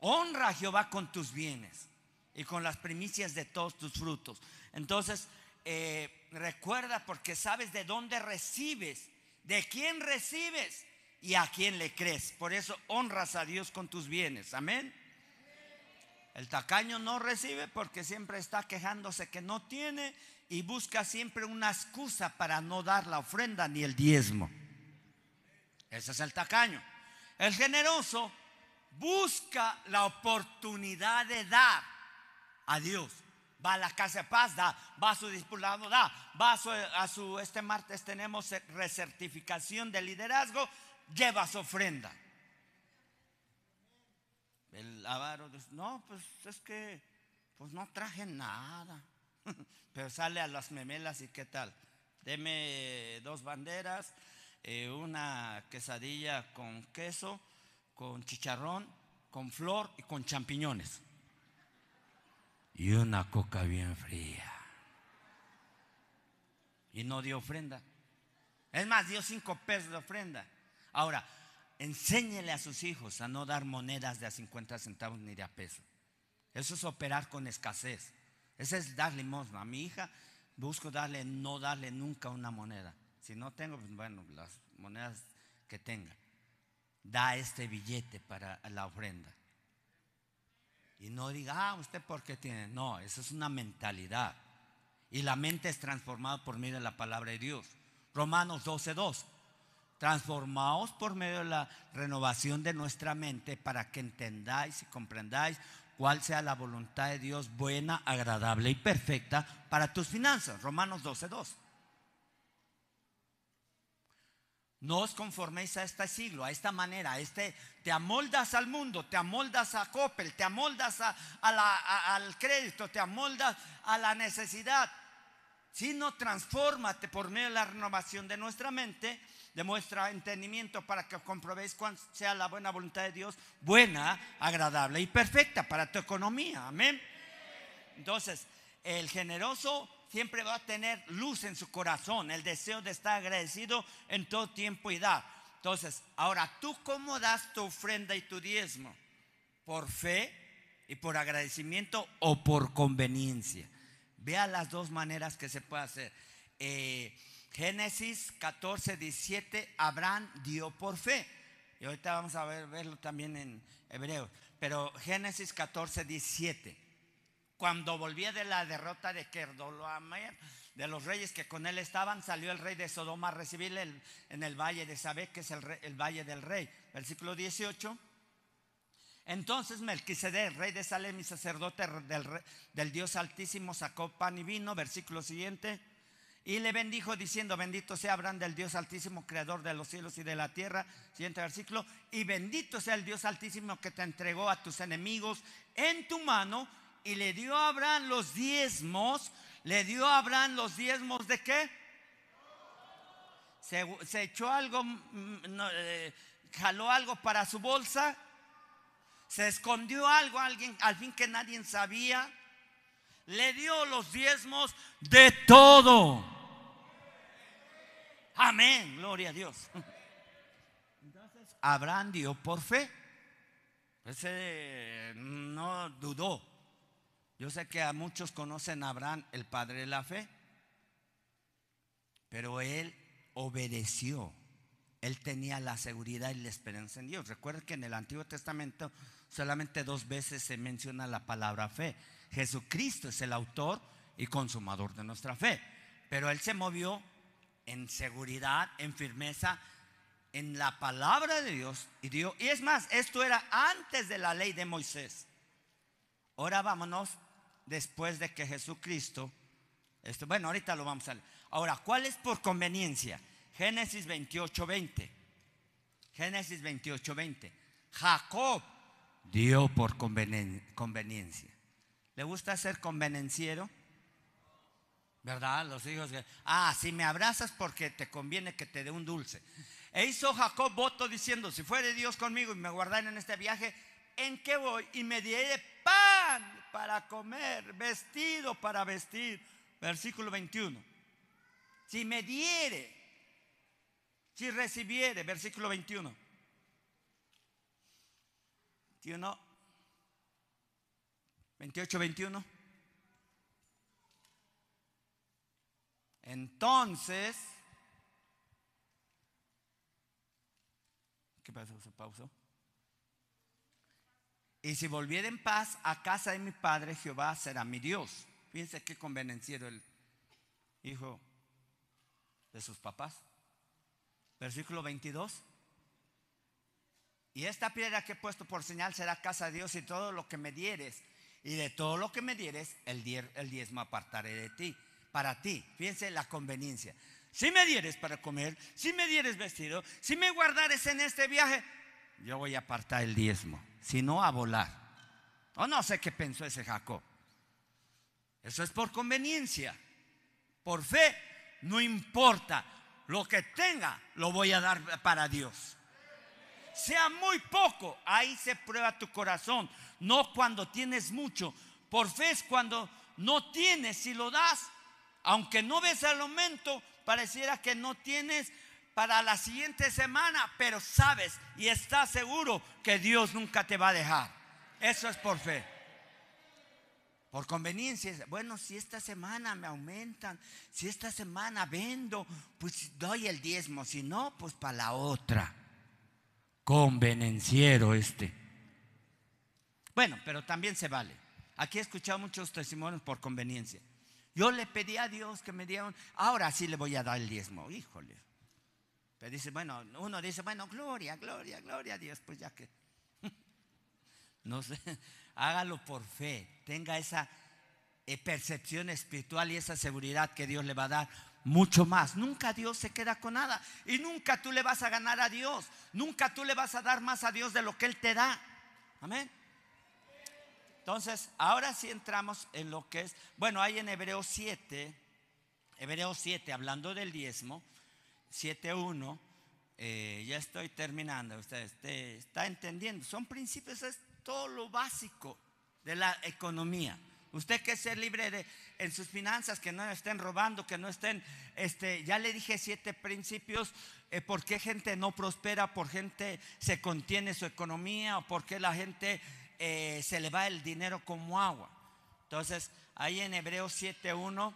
Honra a Jehová con tus bienes y con las primicias de todos tus frutos. Entonces, eh, recuerda porque sabes de dónde recibes, de quién recibes y a quién le crees. Por eso honras a Dios con tus bienes. Amén. El tacaño no recibe porque siempre está quejándose que no tiene y busca siempre una excusa para no dar la ofrenda ni el diezmo. Ese es el tacaño. El generoso busca la oportunidad de dar a Dios. Va a la casa de paz, da, va a su discipulado, da, va a su, a su, este martes tenemos recertificación de liderazgo, lleva su ofrenda. El avaro dice, no, pues es que, pues no traje nada. Pero sale a las memelas y qué tal. Deme dos banderas, eh, una quesadilla con queso, con chicharrón, con flor y con champiñones. Y una coca bien fría. Y no dio ofrenda. Es más, dio cinco pesos de ofrenda. Ahora, enséñele a sus hijos a no dar monedas de a 50 centavos ni de a peso. Eso es operar con escasez. Ese es dar limosna. A mi hija busco darle, no darle nunca una moneda. Si no tengo, pues, bueno, las monedas que tenga. Da este billete para la ofrenda. Y no diga, ah, usted por qué tiene. No, eso es una mentalidad. Y la mente es transformada por medio de la palabra de Dios. Romanos 12:2. Transformaos por medio de la renovación de nuestra mente para que entendáis y comprendáis cuál sea la voluntad de Dios buena, agradable y perfecta para tus finanzas. Romanos 12.2. No os conforméis a este siglo, a esta manera, a este, te amoldas al mundo, te amoldas a Coppel, te amoldas al crédito, te amoldas a la necesidad, sino transfórmate por medio de la renovación de nuestra mente demuestra entendimiento para que comprobéis cuál sea la buena voluntad de Dios, buena, agradable y perfecta para tu economía. Amén. Entonces, el generoso siempre va a tener luz en su corazón, el deseo de estar agradecido en todo tiempo y dar. Entonces, ahora, ¿tú cómo das tu ofrenda y tu diezmo? ¿Por fe y por agradecimiento o por conveniencia? Vea las dos maneras que se puede hacer. Eh, Génesis 14, 17, Abraham dio por fe. Y ahorita vamos a ver, verlo también en hebreo. Pero Génesis 14, 17. Cuando volvía de la derrota de Kerdoloamer, de los reyes que con él estaban, salió el rey de Sodoma a recibirle en el valle de Sabé, que es el, el valle del rey. Versículo 18. Entonces Melquisedec, rey de Salem y sacerdote del, del, Dios Altísimo, sacó pan y vino, versículo siguiente, y le bendijo diciendo, bendito sea Abraham del Dios Altísimo, creador de los cielos y de la tierra, siguiente versículo, y bendito sea el Dios Altísimo que te entregó a tus enemigos en tu mano, y le dio a Abraham los diezmos, le dio a Abraham los diezmos de qué? Se, echó algo, mm, eh, jaló algo para su bolsa se escondió algo alguien al fin que nadie sabía. Le dio los diezmos de todo. Amén, gloria a Dios. Entonces, Abraham dio por fe. Ese no dudó. Yo sé que a muchos conocen a Abraham, el padre de la fe, pero él obedeció. Él tenía la seguridad y la esperanza en Dios. Recuerda que en el Antiguo Testamento solamente dos veces se menciona la palabra fe. Jesucristo es el autor y consumador de nuestra fe. Pero Él se movió en seguridad, en firmeza, en la palabra de Dios. Y, Dios, y es más, esto era antes de la ley de Moisés. Ahora vámonos después de que Jesucristo, esto, bueno, ahorita lo vamos a leer. Ahora, ¿cuál es por conveniencia? Génesis 28, 20. Génesis 28, 20. Jacob dio por conveniencia. ¿Le gusta ser convenenciero? ¿Verdad? Los hijos ah, si me abrazas porque te conviene que te dé un dulce. E hizo Jacob voto diciendo, si fuere Dios conmigo y me guardara en este viaje, ¿en qué voy? Y me diere pan para comer, vestido para vestir. Versículo 21. Si me diere, si recibiere, versículo 21 21, 28, 21. Entonces, ¿qué pasó? Se pausó. Y si volviera en paz a casa de mi padre, Jehová será mi Dios. Fíjense qué convenenciero el hijo de sus papás. Versículo 22. Y esta piedra que he puesto por señal será casa de Dios y todo lo que me dieres. Y de todo lo que me dieres, el, diezmo apartaré de ti. Para ti, fíjense la conveniencia. Si me dieres para comer, si me dieres vestido, si me guardares en este viaje, yo voy a apartar el diezmo. Si no, a volar. O no sé qué pensó ese Jacob. Eso es por conveniencia. Por fe, no importa. Lo que tenga, lo voy a dar para Dios sea muy poco, ahí se prueba tu corazón. No cuando tienes mucho. Por fe es cuando no tienes, si lo das, aunque no ves al momento, pareciera que no tienes para la siguiente semana, pero sabes y estás seguro que Dios nunca te va a dejar. Eso es por fe. Por conveniencia, bueno, si esta semana me aumentan, si esta semana vendo, pues doy el diezmo, si no, pues para la otra convenenciero este. Bueno, pero también se vale. Aquí he escuchado muchos testimonios por conveniencia. Yo le pedí a Dios que me diera ahora sí le voy a dar el diezmo, híjole. Pero dice, bueno, uno dice, bueno, gloria, gloria, gloria a Dios, pues ya que. No sé, hágalo por fe, tenga esa eh, percepción espiritual y esa seguridad que Dios le va a dar mucho más. Nunca Dios se queda con nada. Y nunca tú le vas a ganar a Dios. Nunca tú le vas a dar más a Dios de lo que Él te da. Amén. Entonces, ahora sí entramos en lo que es, bueno, hay en Hebreos 7, Hebreos 7, hablando del diezmo, 7.1, eh, ya estoy terminando, usted está entendiendo, son principios, es todo lo básico de la economía. Usted que ser libre de, en sus finanzas, que no estén robando, que no estén, este, ya le dije siete principios, eh, por qué gente no prospera, por gente se contiene su economía, o por qué la gente eh, se le va el dinero como agua. Entonces, ahí en Hebreos 7.1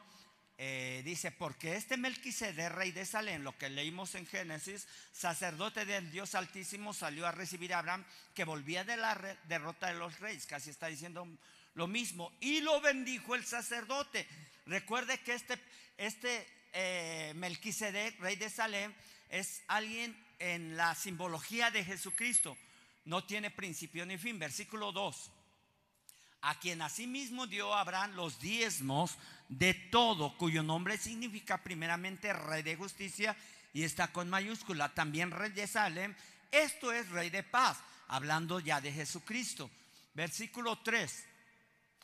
eh, dice, porque este Melquisede, rey de Salem, lo que leímos en Génesis, sacerdote del Dios Altísimo, salió a recibir a Abraham, que volvía de la derrota de los reyes, casi está diciendo lo mismo. Y lo bendijo el sacerdote. Recuerde que este, este eh, Melquisedec, rey de Salem, es alguien en la simbología de Jesucristo. No tiene principio ni fin. Versículo 2. A quien asimismo dio Abraham los diezmos de todo, cuyo nombre significa primeramente rey de justicia y está con mayúscula. También rey de Salem. Esto es rey de paz, hablando ya de Jesucristo. Versículo 3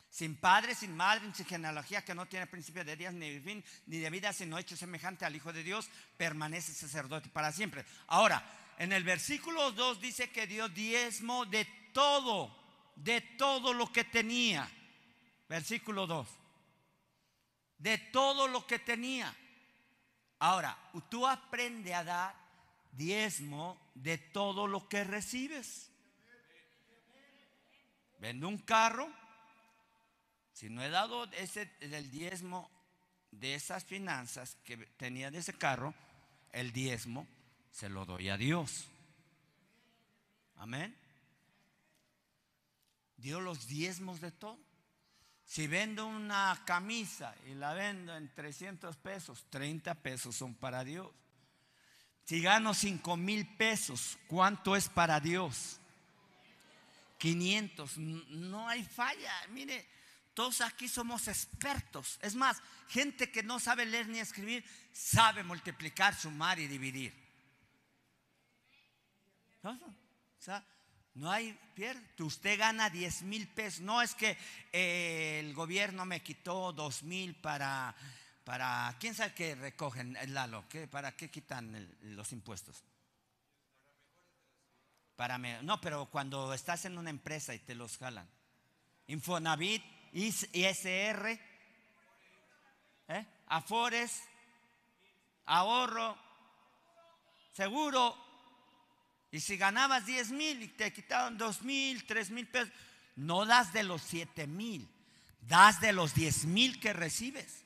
sin padre, sin madre, sin genealogía, que no tiene principio de días ni de fin, ni de vida, sino hecho semejante al Hijo de Dios, permanece sacerdote para siempre. Ahora, en el versículo 2 dice que dio diezmo de todo, de todo lo que tenía. Versículo 2. De todo lo que tenía. Ahora, tú aprendes a dar diezmo de todo lo que recibes. Vende un carro, si no he dado ese, el diezmo de esas finanzas que tenía de ese carro, el diezmo se lo doy a Dios. Amén. Dio los diezmos de todo. Si vendo una camisa y la vendo en 300 pesos, 30 pesos son para Dios. Si gano 5 mil pesos, ¿cuánto es para Dios? 500. No hay falla. Mire, todos aquí somos expertos. Es más, gente que no sabe leer ni escribir, sabe multiplicar, sumar y dividir. ¿No? O sea, no hay pierde. Usted gana 10 mil pesos. No es que eh, el gobierno me quitó 2 mil para, para. ¿Quién sabe qué recogen, el Lalo? ¿Qué, ¿Para qué quitan los impuestos? Para no, pero cuando estás en una empresa y te los jalan. Infonavit ISR, ¿eh? Afores, ahorro, seguro. Y si ganabas 10 mil y te quitaron 2 mil, 3 mil pesos, no das de los 7 mil, das de los 10 mil que recibes.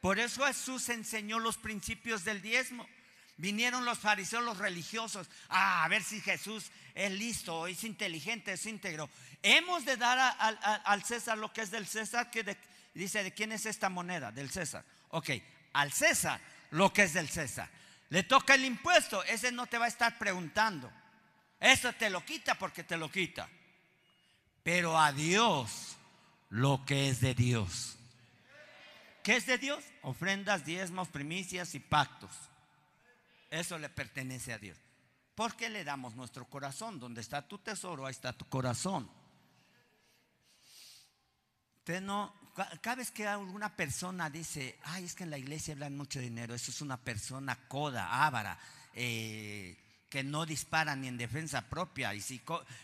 Por eso Jesús enseñó los principios del diezmo. Vinieron los fariseos, los religiosos, a ver si Jesús es listo, es inteligente, es íntegro. Hemos de dar al César lo que es del César, que dice, ¿de quién es esta moneda? Del César. Ok, al César lo que es del César. Le toca el impuesto, ese no te va a estar preguntando. Eso te lo quita porque te lo quita. Pero a Dios lo que es de Dios. ¿Qué es de Dios? Ofrendas, diezmos, primicias y pactos. Eso le pertenece a Dios. ¿Por qué le damos nuestro corazón? Donde está tu tesoro, ahí está tu corazón. Usted no, cada vez que alguna persona dice, ay, es que en la iglesia hablan mucho dinero, eso es una persona coda, ávara, eh, que no dispara ni en defensa propia y si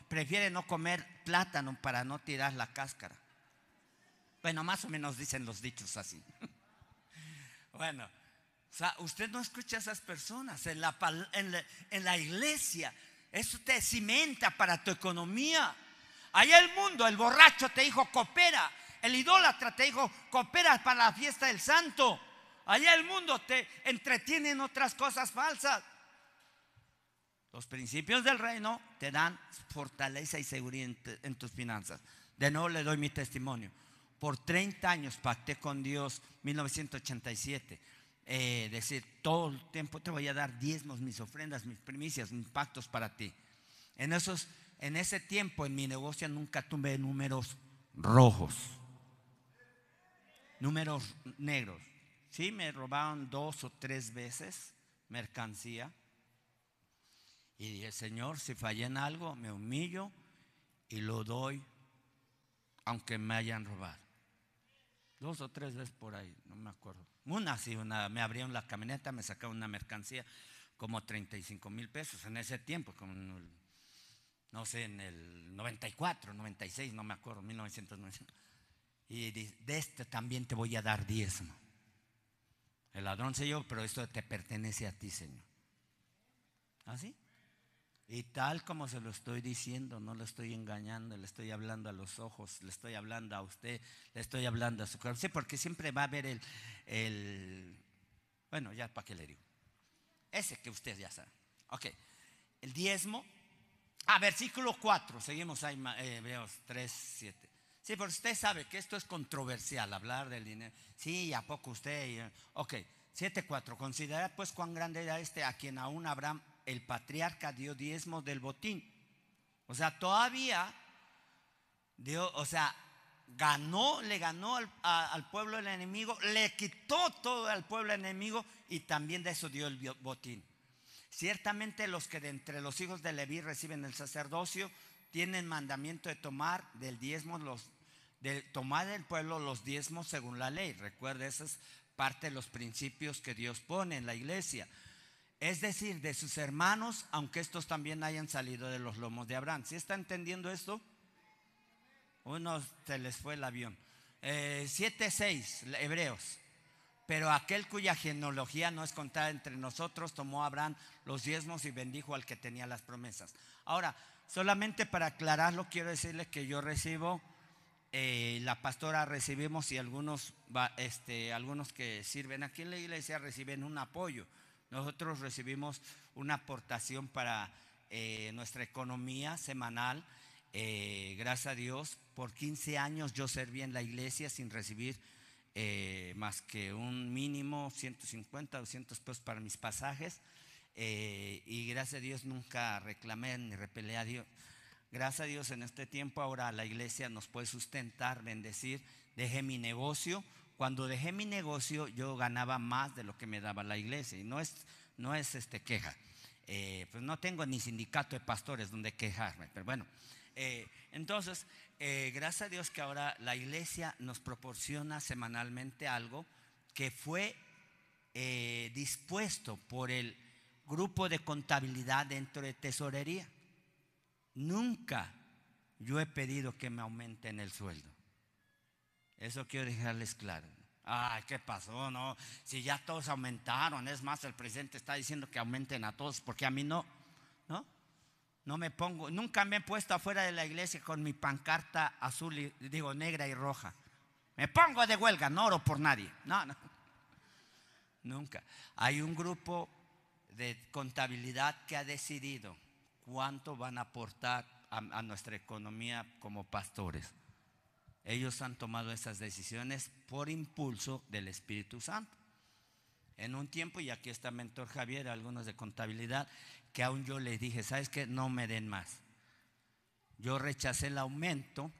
prefiere no comer plátano para no tirar la cáscara. Bueno, más o menos dicen los dichos así. bueno, o sea, usted no escucha a esas personas en la, en la iglesia. Eso te cimenta para tu economía. Allá el mundo, el borracho te dijo, coopera. El idólatra te dijo, coopera para la fiesta del santo. Allá el mundo te entretiene en otras cosas falsas. Los principios del reino te dan fortaleza y seguridad en, tus finanzas. De nuevo le doy mi testimonio. Por 30 años pacté con Dios, 1987. Eh, decir, todo el tiempo te voy a dar diezmos, mis ofrendas, mis primicias, mis pactos para ti. En, esos, en ese tiempo en mi negocio nunca tuve números rojos números negros. Sí, me robaron dos o tres veces mercancía. Y dije, Señor, si fallé en algo, me humillo y lo doy, aunque me hayan robado. Dos o tres veces por ahí, no me acuerdo. Una sí, una, me abrieron la camioneta, me sacaron una mercancía como 35 mil pesos en ese tiempo, como no sé, en el 94, 96, no me acuerdo, 1995 y de este también te voy a dar diezmo. El ladrón se yo, pero esto te pertenece a ti, Señor. ¿Así? ¿Ah, y tal como se lo estoy diciendo, no le estoy engañando, le estoy hablando a los ojos, le estoy hablando a usted, le estoy hablando a su corazón. Sí, porque siempre va a haber el, el bueno, ya para qué le digo. Ese que usted ya sabe. Ok, el diezmo. Ah, versículo 4, seguimos ahí, eh, 3, 7. Sí, pero usted sabe que esto es controversial, hablar del dinero. Sí, ¿a poco usted? Ok, 7.4. Considerad pues cuán grande era este a quien aún Abraham, el patriarca, dio diezmo del botín. O sea, todavía dio, o sea, ganó, le ganó al, pueblo el enemigo, le quitó todo al pueblo enemigo y también de eso dio el botín. Ciertamente los que de entre los hijos de Leví reciben el sacerdocio tienen mandamiento de tomar del diezmo los de tomar del pueblo los diezmos según la ley. Recuerde, esa es parte de los principios que Dios pone en la iglesia. Es decir, de sus hermanos, aunque estos también hayan salido de los lomos de Abraham. ¿Sí está entendiendo esto? Uno se les fue el avión. 7.6, eh, Hebreos. Pero aquel cuya genealogía no es contada entre nosotros, tomó Abraham los diezmos y bendijo al que tenía las promesas. Ahora, solamente para aclararlo, quiero decirles que yo recibo, eh, la pastora recibimos y algunos, este, algunos que sirven aquí en la iglesia reciben un apoyo. Nosotros recibimos una aportación para eh, nuestra economía semanal. Eh, gracias a Dios, por 15 años yo serví en la iglesia sin recibir más que un mínimo 150, 200 pesos para mis pasajes. Y gracias a Dios nunca reclamé ni repelé a Dios. Gracias a Dios en este tiempo ahora la iglesia nos puede sustentar, bendecir. Dejé mi negocio cuando dejé mi negocio, yo ganaba más de lo que me daba la iglesia. Y no es, no es este, queja. Eh, pues no tengo ni sindicato de pastores donde quejarme. Pero bueno, eh, entonces, eh, gracias a Dios que ahora la iglesia nos proporciona semanalmente algo que fue dispuesto por el grupo de contabilidad dentro de tesorería. Nunca yo he pedido que me aumenten el sueldo. Eso quiero dejarles claro. Ay, ¿qué pasó? No, si ya todos aumentaron, es más, el presidente está diciendo que aumenten a todos, porque a mí no, ¿no? No me pongo, nunca me he puesto afuera de la iglesia con mi pancarta azul, y, digo negra y roja. Me pongo de huelga, no oro por nadie. No, no. Nunca. Hay un grupo de contabilidad que ha decidido cuánto van a aportar a nuestra economía como pastores. Ellos han tomado esas decisiones por impulso del Espíritu Santo. En un tiempo, y aquí está mentor Javier, algunos de contabilidad, que aún yo les dije, ¿sabes qué? No me den más. Yo rechacé el aumento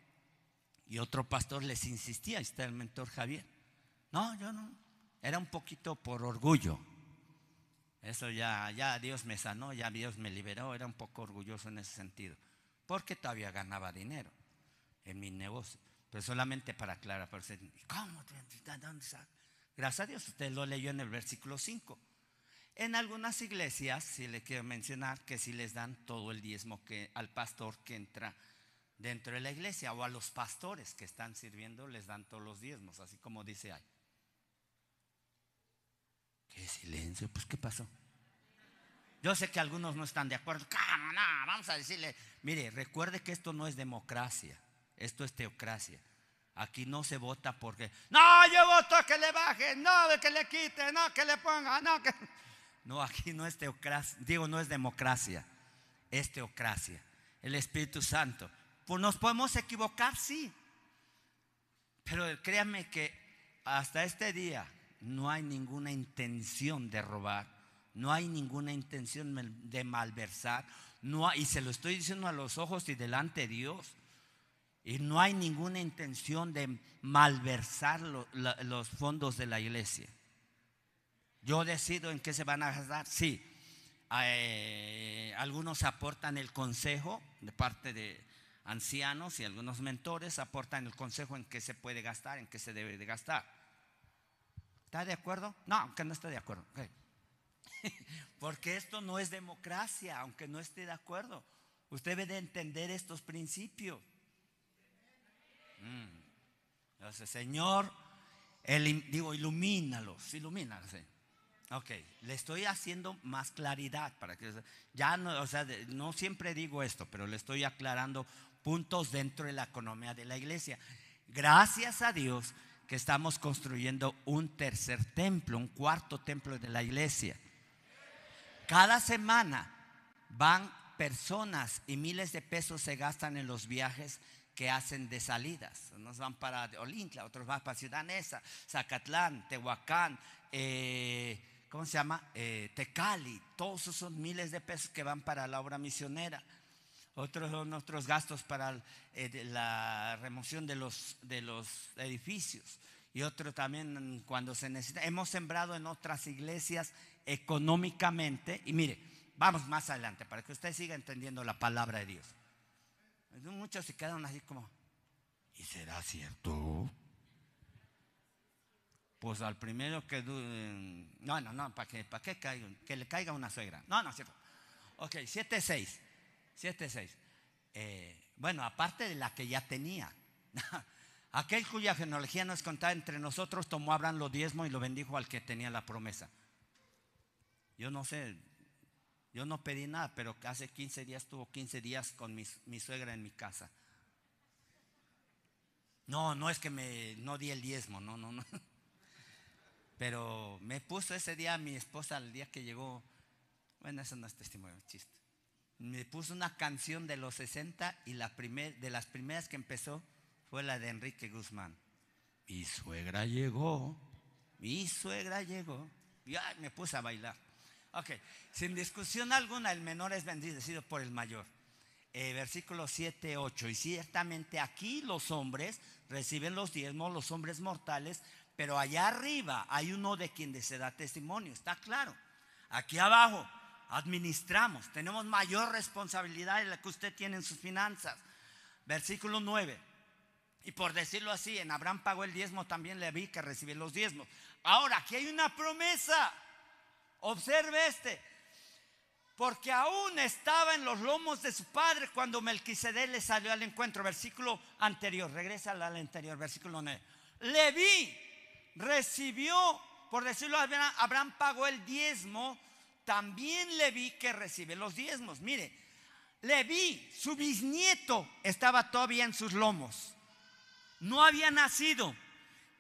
y otro pastor les insistía, ahí está el mentor Javier. No, yo no. Era un poquito por orgullo. Eso ya, ya Dios me sanó, ya Dios me liberó, era un poco orgulloso en ese sentido. Porque todavía ganaba dinero en mi negocio. Pero solamente para aclarar, ¿cómo? Gracias a Dios, usted lo leyó en el versículo 5. En algunas iglesias, si le quiero mencionar, que si les dan todo el diezmo que al pastor que entra dentro de la iglesia o a los pastores que están sirviendo les dan todos los diezmos, así como dice ahí. Silencio, pues ¿qué pasó? Yo sé que algunos no están de acuerdo. No, vamos a decirle, mire, recuerde que esto no es democracia. Esto es teocracia. Aquí no se vota porque, no, yo voto que le baje, no, que le quite, no, que le ponga, no, que... No, aquí no es teocracia, digo, no es democracia, es teocracia. El Espíritu Santo. Pues nos podemos equivocar, sí. Pero créanme que hasta este día no hay ninguna intención de robar, no hay ninguna intención de malversar, no y se lo estoy diciendo a los ojos y delante de Dios. Y no hay ninguna intención de malversar los fondos de la iglesia. Yo decido en qué se van a gastar. Sí, eh, algunos aportan el consejo de parte de ancianos y algunos mentores aportan el consejo en qué se puede gastar, en qué se debe de gastar. ¿Está de acuerdo? No, aunque no esté de acuerdo. Porque esto no es democracia, aunque no esté de acuerdo. Usted debe de entender estos principios. Entonces, mm. Señor, digo, ilumínalos, ilumínalos. Ok, le estoy haciendo más claridad para que ya no, o sea, no siempre digo esto, pero le estoy aclarando puntos dentro de la economía de la iglesia. Gracias a Dios que estamos construyendo un tercer templo, un cuarto templo de la iglesia. Cada semana van personas y miles de pesos se gastan en los viajes que hacen de salidas. Unos van para Olintla, otros van para Ciudad Neza, Zacatlán, Tehuacán, eh, ¿cómo se llama? Eh, Tecali. Todos esos son miles de pesos que van para la obra misionera. Otros son nuestros gastos para eh, la remoción de los, de los edificios. Y otro también cuando se necesita. Hemos sembrado en otras iglesias económicamente. Y mire, vamos más adelante para que usted siga entendiendo la palabra de Dios. Muchos se quedan así como, ¿y será cierto? Pues al primero que no, no, no, para que, para que caiga, que le caiga una suegra. No, no, cierto. Ok, 7-6. 7-6. Eh, bueno, aparte de la que ya tenía. Aquel cuya genealogía no es contada entre nosotros tomó Abraham los diezmos y lo bendijo al que tenía la promesa. Yo no sé, yo no pedí nada, pero hace 15 días tuvo 15 días con mi, suegra en mi casa. No, no es que me no di el diezmo, no, no, no. Pero me puso ese día mi esposa, el día que llegó, bueno, eso no es testimonio, chiste. Me puso una canción de los 60 y la primer, de las primeras que empezó fue la de Enrique Guzmán. Mi suegra llegó, mi suegra llegó. Y me puse a bailar. Ok, sin discusión alguna, el menor es bendecido por el mayor. Eh, versículo 7, 8. Y ciertamente aquí los hombres reciben los diezmos, los hombres mortales, pero allá arriba hay uno de quien se da testimonio, está claro. Aquí abajo administramos, tenemos mayor responsabilidad de la que usted tiene en sus finanzas. Versículo 9. Y por decirlo así, en Abraham pagó el diezmo, también le vi que recibió los diezmos. Ahora, aquí hay una promesa. Observe este. Porque aún estaba en los lomos de su padre cuando Melquisedec le salió al encuentro. Versículo anterior, regresa al anterior, versículo 9. Leví recibió, por decirlo Abraham pagó el diezmo. También le vi que recibe los diezmos. Mire, Leví, su bisnieto, estaba todavía en sus lomos. No había nacido.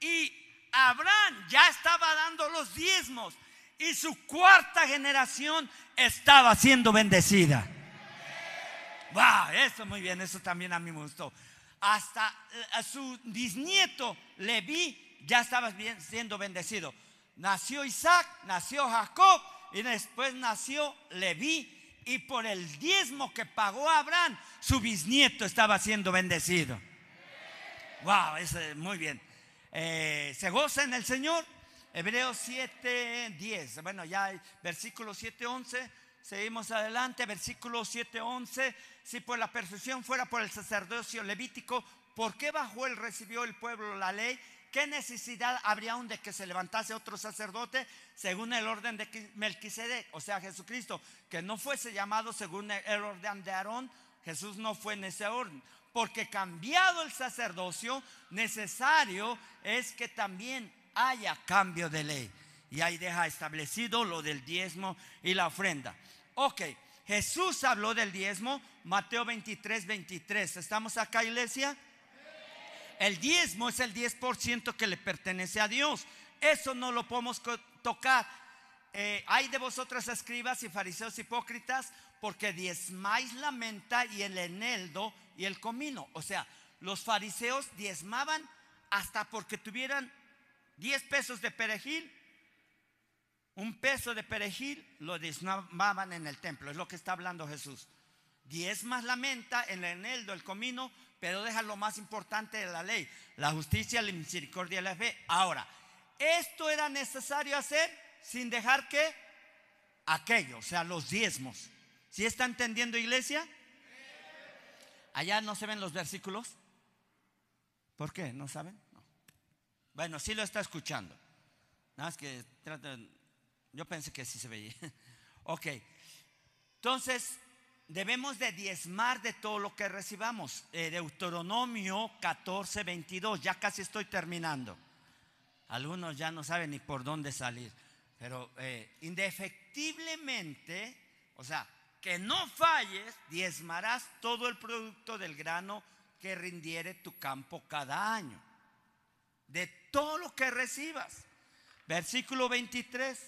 Y Abraham ya estaba dando los diezmos y su cuarta generación estaba siendo bendecida. Wow, eso muy bien, eso también a mí me gustó. Hasta eh, su bisnieto Leví ya estaba siendo bendecido. Nació Isaac, nació Jacob y después nació Leví y por el diezmo que pagó Abraham, su bisnieto estaba siendo bendecido. Wow, es muy bien. Eh, se goza en el Señor Hebreos 7, 10. Bueno, ya versículo 7, 11. Seguimos adelante, versículo 7, 11. Si por la perfección fuera por el sacerdocio levítico, ¿por qué bajo él recibió el pueblo la ley? ¿Qué necesidad habría aún de que se levantase otro sacerdote según el orden de Melquisedec, o sea, Jesucristo, que no fuese llamado según el orden de Aarón? Jesús no fue en ese orden, porque cambiado el sacerdocio, necesario es que también haya cambio de ley. Y ahí deja establecido lo del diezmo y la ofrenda. Ok, Jesús habló del diezmo, Mateo 23, 23. ¿Estamos acá, iglesia? El diezmo es el 10% que le pertenece a Dios. Eso no lo podemos tocar. Eh, hay de vosotros escribas y fariseos hipócritas porque diezmáis la menta y el eneldo y el comino. O sea, los fariseos diezmaban hasta porque tuvieran 10 pesos de perejil, un peso de perejil lo diezmaban en el templo, es lo que está hablando Jesús. 10 más la menta, el eneldo, el comino, pero deja lo más importante de la ley, la justicia, la misericordia y la fe. Ahora, esto era necesario hacer sin dejar que aquello, o sea, los diezmos. ¿Sí está entendiendo iglesia? Allá no se ven los versículos. ¿Por qué? ¿No saben? Bueno, sí lo está escuchando. Nada más que yo pensé que sí se veía. ok. Entonces, debemos de diezmar de todo lo que recibamos. Eh, Deuteronomio 14, 22. Ya casi estoy terminando. Algunos ya no saben ni por dónde salir. Pero eh, indefectiblemente, o sea, que no falles, diezmarás todo el producto del grano que rindiere tu campo cada año de todo lo que recibas. Versículo 23.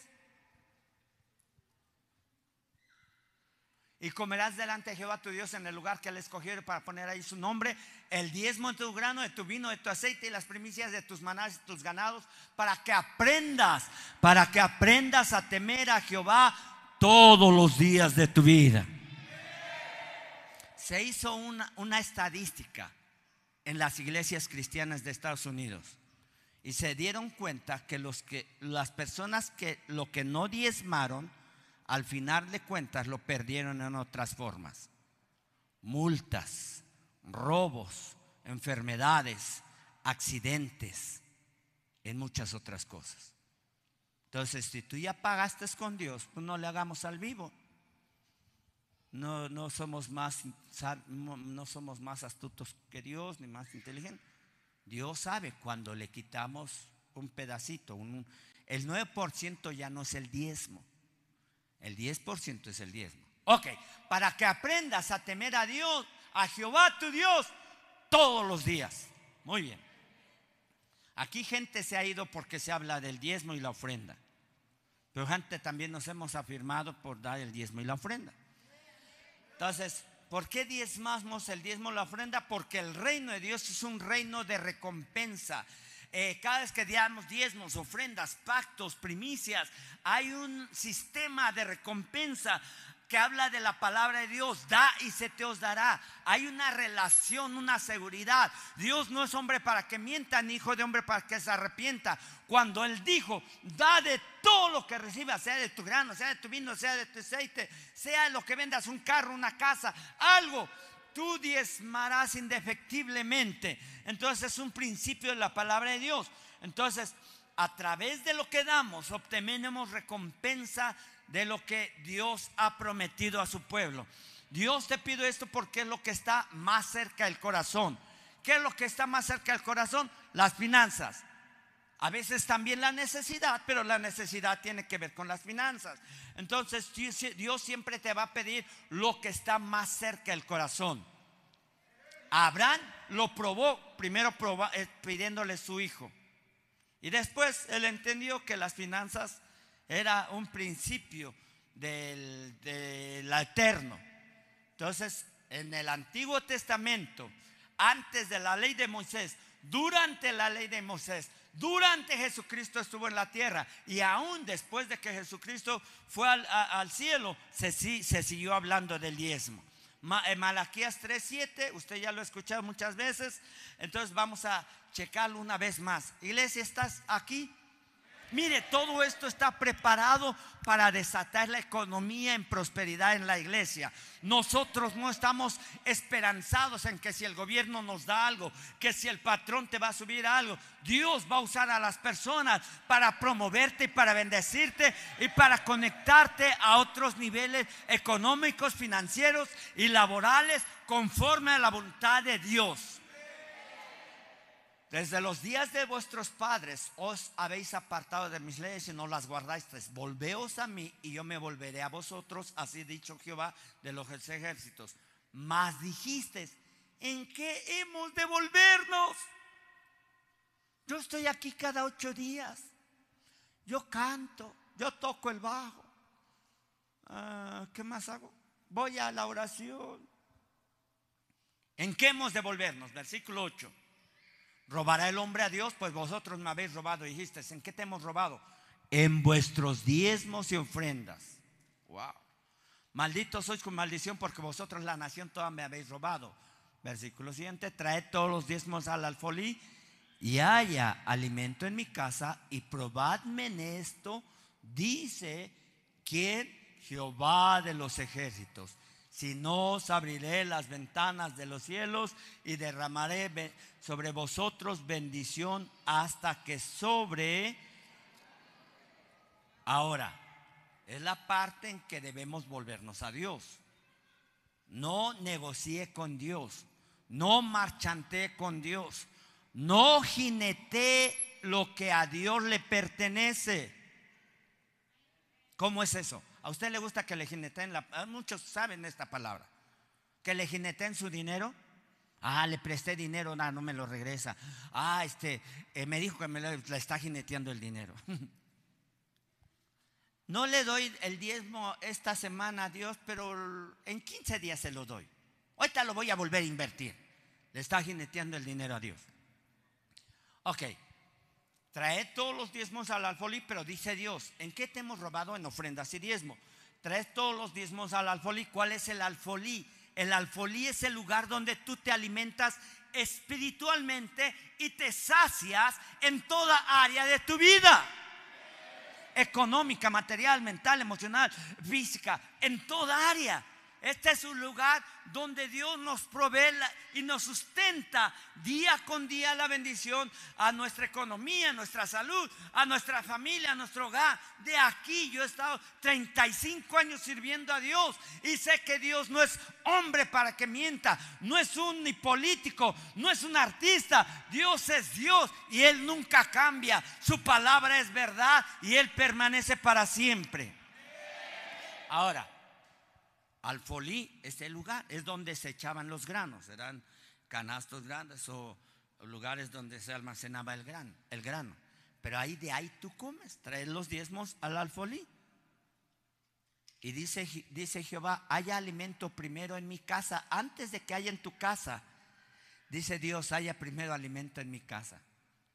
Y comerás delante de Jehová tu Dios en el lugar que él escogió para poner ahí su nombre, el diezmo de tu grano, de tu vino, de tu aceite y las primicias de tus manadas y tus ganados, para que aprendas, para que aprendas a temer a Jehová todos los días de tu vida. Se hizo una, una estadística en las iglesias cristianas de Estados Unidos y se dieron cuenta que, los que las personas que lo que no diezmaron, al final de cuentas lo perdieron en otras formas. Multas, robos, enfermedades, accidentes, en muchas otras cosas. Entonces, si tú ya pagaste con Dios, pues no le hagamos al vivo. No, no, somos más, no somos más astutos que Dios, ni más inteligentes. Dios sabe cuando le quitamos un pedacito. el 9% ya no es el diezmo. El 10% es el diezmo. Ok, para que aprendas a temer a Dios, a Jehová tu Dios, todos los días. Muy bien. Aquí gente se ha ido porque se habla del diezmo y la ofrenda. Pero gente también nos hemos afirmado por dar el diezmo y la ofrenda. Entonces, ¿por qué diezmamos el diezmo y la ofrenda? Porque el reino de Dios es un reino de recompensa. Eh, cada vez que damos diezmos, ofrendas, pactos, primicias, hay un sistema de recompensa que habla de la palabra de Dios, da y se te os dará. Hay una relación, una seguridad. Dios no es hombre para que mienta, ni hijo de hombre para que se arrepienta. Cuando Él dijo, da de todo lo que recibas, sea de tu grano, sea de tu vino, sea de tu aceite, sea de lo que vendas, un carro, una casa, algo tú diezmarás indefectiblemente. Entonces es un principio de la palabra de Dios. Entonces, a través de lo que damos, obtenemos recompensa de lo que Dios ha prometido a su pueblo. Dios te pide esto porque es lo que está más cerca del corazón. ¿Qué es lo que está más cerca del corazón? Las finanzas. A veces también la necesidad, pero la necesidad tiene que ver con las finanzas. Entonces Dios siempre te va a pedir lo que está más cerca del corazón. Abraham lo probó, primero eh, pidiéndole su hijo. Y después él entendió que las finanzas era un principio del, del eterno. Entonces, en el Antiguo Testamento, antes de la ley de Moisés, durante la ley de Moisés, durante Jesucristo estuvo en la tierra y aún después de que Jesucristo fue al, cielo, se, se, siguió hablando del diezmo. Eh, Malaquías 3:7, usted ya lo ha escuchado muchas veces, entonces vamos a checarlo una vez más. Iglesia, ¿estás aquí? Mire, todo esto está preparado para desatar la economía en prosperidad en la iglesia. Nosotros no estamos esperanzados en que si el gobierno nos da algo, que si el patrón te va a subir algo, Dios va a usar a las personas para promoverte y para bendecirte y para conectarte a otros niveles económicos, financieros y laborales conforme a la voluntad de Dios. Desde los días de vuestros padres os habéis apartado de mis leyes y no las guardáis. Volveos a mí y yo me volveré a vosotros, así dicho Jehová de los ejércitos. Mas dijisteis, ¿en qué hemos de volvernos? Yo estoy aquí cada ocho días. Yo canto, yo toco el bajo. Ah, ¿Qué más hago? Voy a la oración. ¿En qué hemos de volvernos? Versículo 8. ¿Robará el hombre a Dios? Pues vosotros me habéis robado. Dijiste, ¿en qué te hemos robado? En vuestros diezmos y ofrendas. Wow. Malditos sois con maldición porque vosotros la nación toda me habéis robado. Versículo siguiente, traed todos los diezmos al alfolí y haya alimento en mi casa y probadme en esto, dice quien Jehová de los ejércitos si no os abriré las ventanas de los cielos y derramaré sobre vosotros bendición hasta que sobre. Ahora, es la parte en que debemos volvernos a Dios. No negocié con Dios, no marchanté con Dios, no jineté lo que a Dios le pertenece. ¿Cómo es eso? ¿A usted le gusta que le jineten la muchos saben esta palabra? Que le jineten su dinero. Ah, le presté dinero, no, no me lo regresa. Ah, este, eh, me dijo que me está jineteando el dinero. no le doy el diezmo esta semana a Dios, pero en 15 días se lo doy. Ahorita lo voy a volver a invertir. Le está jineteando el dinero a Dios. Ok, trae todos los diezmos al alfolí, pero dice Dios, ¿en qué te hemos robado en ofrendas y diezmo? Trae todos los diezmos al alfolí. ¿Cuál es el alfolí? El alfolí es el lugar donde tú te alimentas espiritualmente y te sacias en toda área de tu vida. Económica, material, mental, emocional, física, en toda área. Este es un lugar donde Dios nos provee y nos sustenta día con día la bendición a nuestra economía, a nuestra salud, a nuestra familia, a nuestro hogar. De aquí yo he estado 35 años sirviendo a Dios y sé que Dios no es hombre para que mienta, no es un ni político, no es un artista. Dios es Dios y Él nunca cambia. Su palabra es verdad y Él permanece para siempre. Ahora, Alfolí es el lugar, es donde se echaban los granos, eran canastos grandes o lugares donde se almacenaba el grano, el grano. Pero ahí de ahí tú comes, traes los diezmos al alfolí. Y dice, dice Jehová, haya alimento primero en mi casa, antes de que haya en tu casa. Dice Dios, haya primero alimento en mi casa.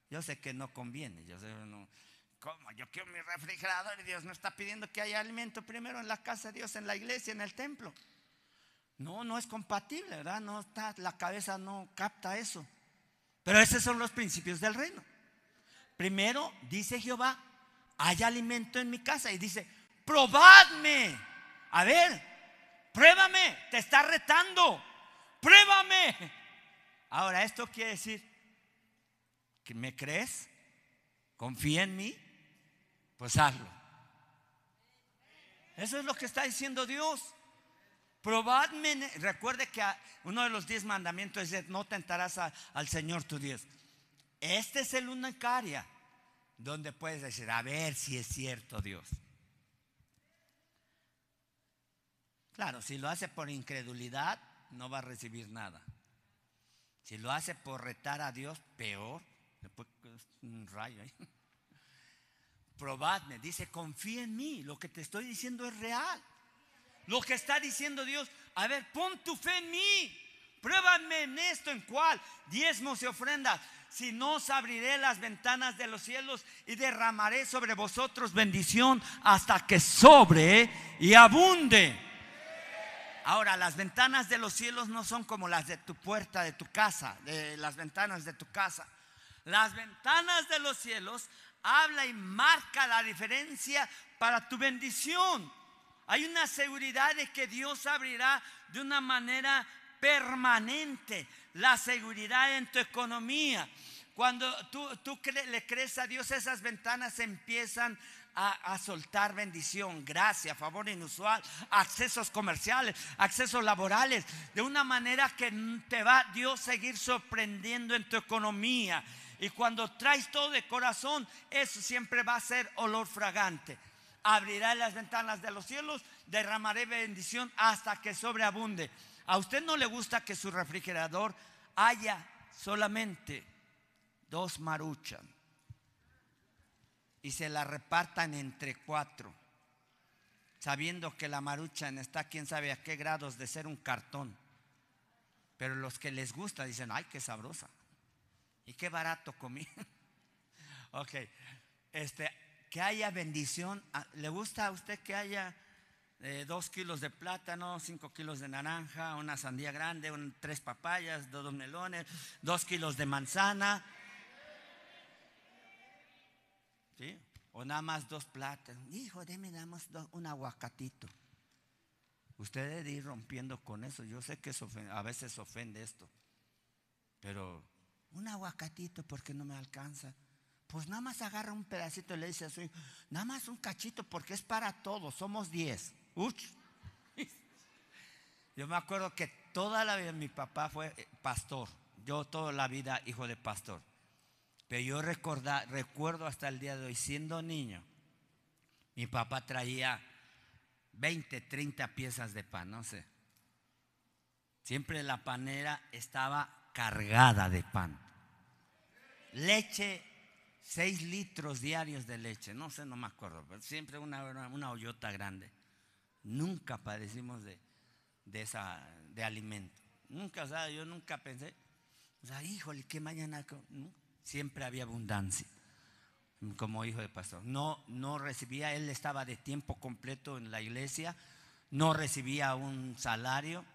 Yo sé que no conviene, yo sé, no, Yo quiero mi refrigerador y Dios me está pidiendo que haya alimento primero en la casa de Dios, en la iglesia, en el templo. No, no es compatible, ¿verdad? No está, la cabeza no capta eso. Pero esos son los principios del reino. Primero, dice Jehová, hay alimento en mi casa. Y dice, probadme. A ver, pruébame, te está retando. Pruébame. Ahora, esto quiere decir me crees, confía en mí, pues hazlo. Eso es lo que está diciendo Dios. Probadme. Recuerde que uno de los diez mandamientos es: no tentarás al Señor tu Dios. Este es el único área donde puedes decir: a ver si es cierto Dios. Claro, si lo hace por incredulidad, no va a recibir nada. Si lo hace por retar a Dios, peor. Después un rayo ahí probadme, dice, confía en mí, lo que te estoy diciendo es real. Lo que está diciendo Dios, a ver, pon tu fe en mí, pruébame en esto, en cuál, diezmos y ofrendas. Si no os abriré las ventanas de los cielos y derramaré sobre vosotros bendición hasta que sobre y abunde. Ahora, las ventanas de los cielos no son como las de tu puerta, de tu casa, de las ventanas de tu casa. Las ventanas de los cielos habla y marca la diferencia para tu bendición. Hay una seguridad de que Dios abrirá de una manera permanente la seguridad en tu economía. Cuando tú, le crees a Dios, esas ventanas empiezan a, a, soltar bendición, gracia, favor inusual, accesos comerciales, accesos laborales, de una manera que te va Dios seguir sorprendiendo en tu economía. Y cuando traes todo de corazón, eso siempre va a ser olor fragante. Abrirá las ventanas de los cielos, derramaré bendición hasta que sobreabunde. A usted no le gusta que su refrigerador haya solamente dos maruchan y se la repartan entre cuatro, sabiendo que la maruchan está quién sabe a qué grados de ser un cartón. Pero los que les gusta dicen, ay, qué sabrosa. Y qué barato comí. ok, este, que haya bendición. Ah, ¿Le gusta a usted que haya eh, dos kilos de plátano, cinco kilos de naranja, una sandía grande, tres papayas, dos melones, dos kilos de manzana? ¿Sí? O nada más dos plátanos. Hijo, déme damos un aguacatito. Usted debe ir rompiendo con eso. Yo sé que a veces ofende esto, pero un aguacatito porque no me alcanza. Pues nada más agarra un pedacito y le dice a su hijo, nada más un cachito porque es para todos, somos diez. Yo me acuerdo que toda la vida mi papá fue eh, pastor, yo toda la vida hijo de pastor. Pero yo recuerdo hasta el día de hoy, siendo niño, mi papá traía 20, 30 piezas de pan, no sé. Siempre la panera estaba cargada de pan leche seis litros diarios de leche. No sé, no me acuerdo, pero siempre una, una, hoyota grande. Nunca padecimos de, de, esa, de alimento. Nunca, o sea, yo nunca pensé, o sea, híjole, que mañana. Siempre había abundancia como hijo de pastor. No, no recibía, él estaba de tiempo completo en la iglesia, no recibía un salario.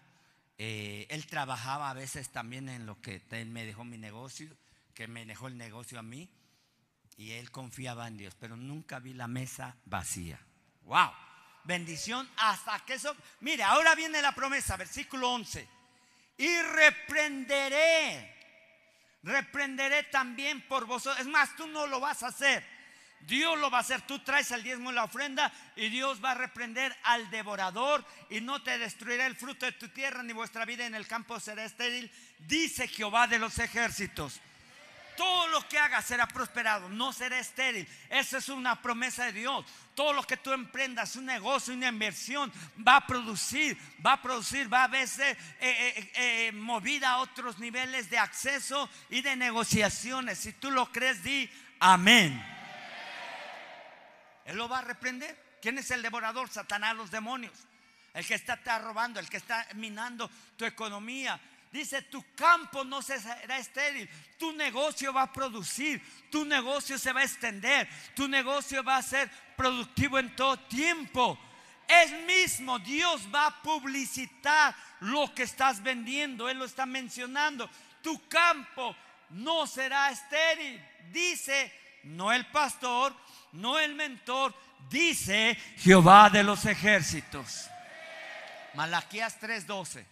Eh, él trabajaba a veces también en lo que él me dejó mi negocio, que me dejó el negocio a mí, y él confiaba en Dios, pero nunca vi la mesa vacía. ¡Wow! Bendición hasta que eso. Mire, ahora viene la promesa, versículo 11. Y reprenderé reprenderé también por vosotros. Es más, tú no lo vas a hacer. Dios lo va a hacer. Tú traes el diezmo y la ofrenda y Dios va a reprender al devorador y no te destruirá el fruto de tu tierra ni vuestra vida en el campo será estéril. Dice Jehová de los ejércitos. Todo lo que hagas será prosperado, no será estéril. Esa es una promesa de Dios. Todo lo que tú emprendas, un negocio, una inversión, va a producir, va a producir, va a verse eh, eh, eh, movida a otros niveles de acceso y de negociaciones. Si tú lo crees, di amén. Él lo va a reprender. ¿Quién es el devorador? Satanás, los demonios. El que está, está robando, el que está minando tu economía, Dice, tu campo no será estéril, tu negocio va a producir, tu negocio se va a extender, tu negocio va a ser productivo en todo tiempo. Es mismo, Dios va a publicitar lo que estás vendiendo, Él lo está mencionando. Tu campo no será estéril, dice, no el pastor, no el mentor, dice Jehová de los ejércitos. Malaquías 3:12.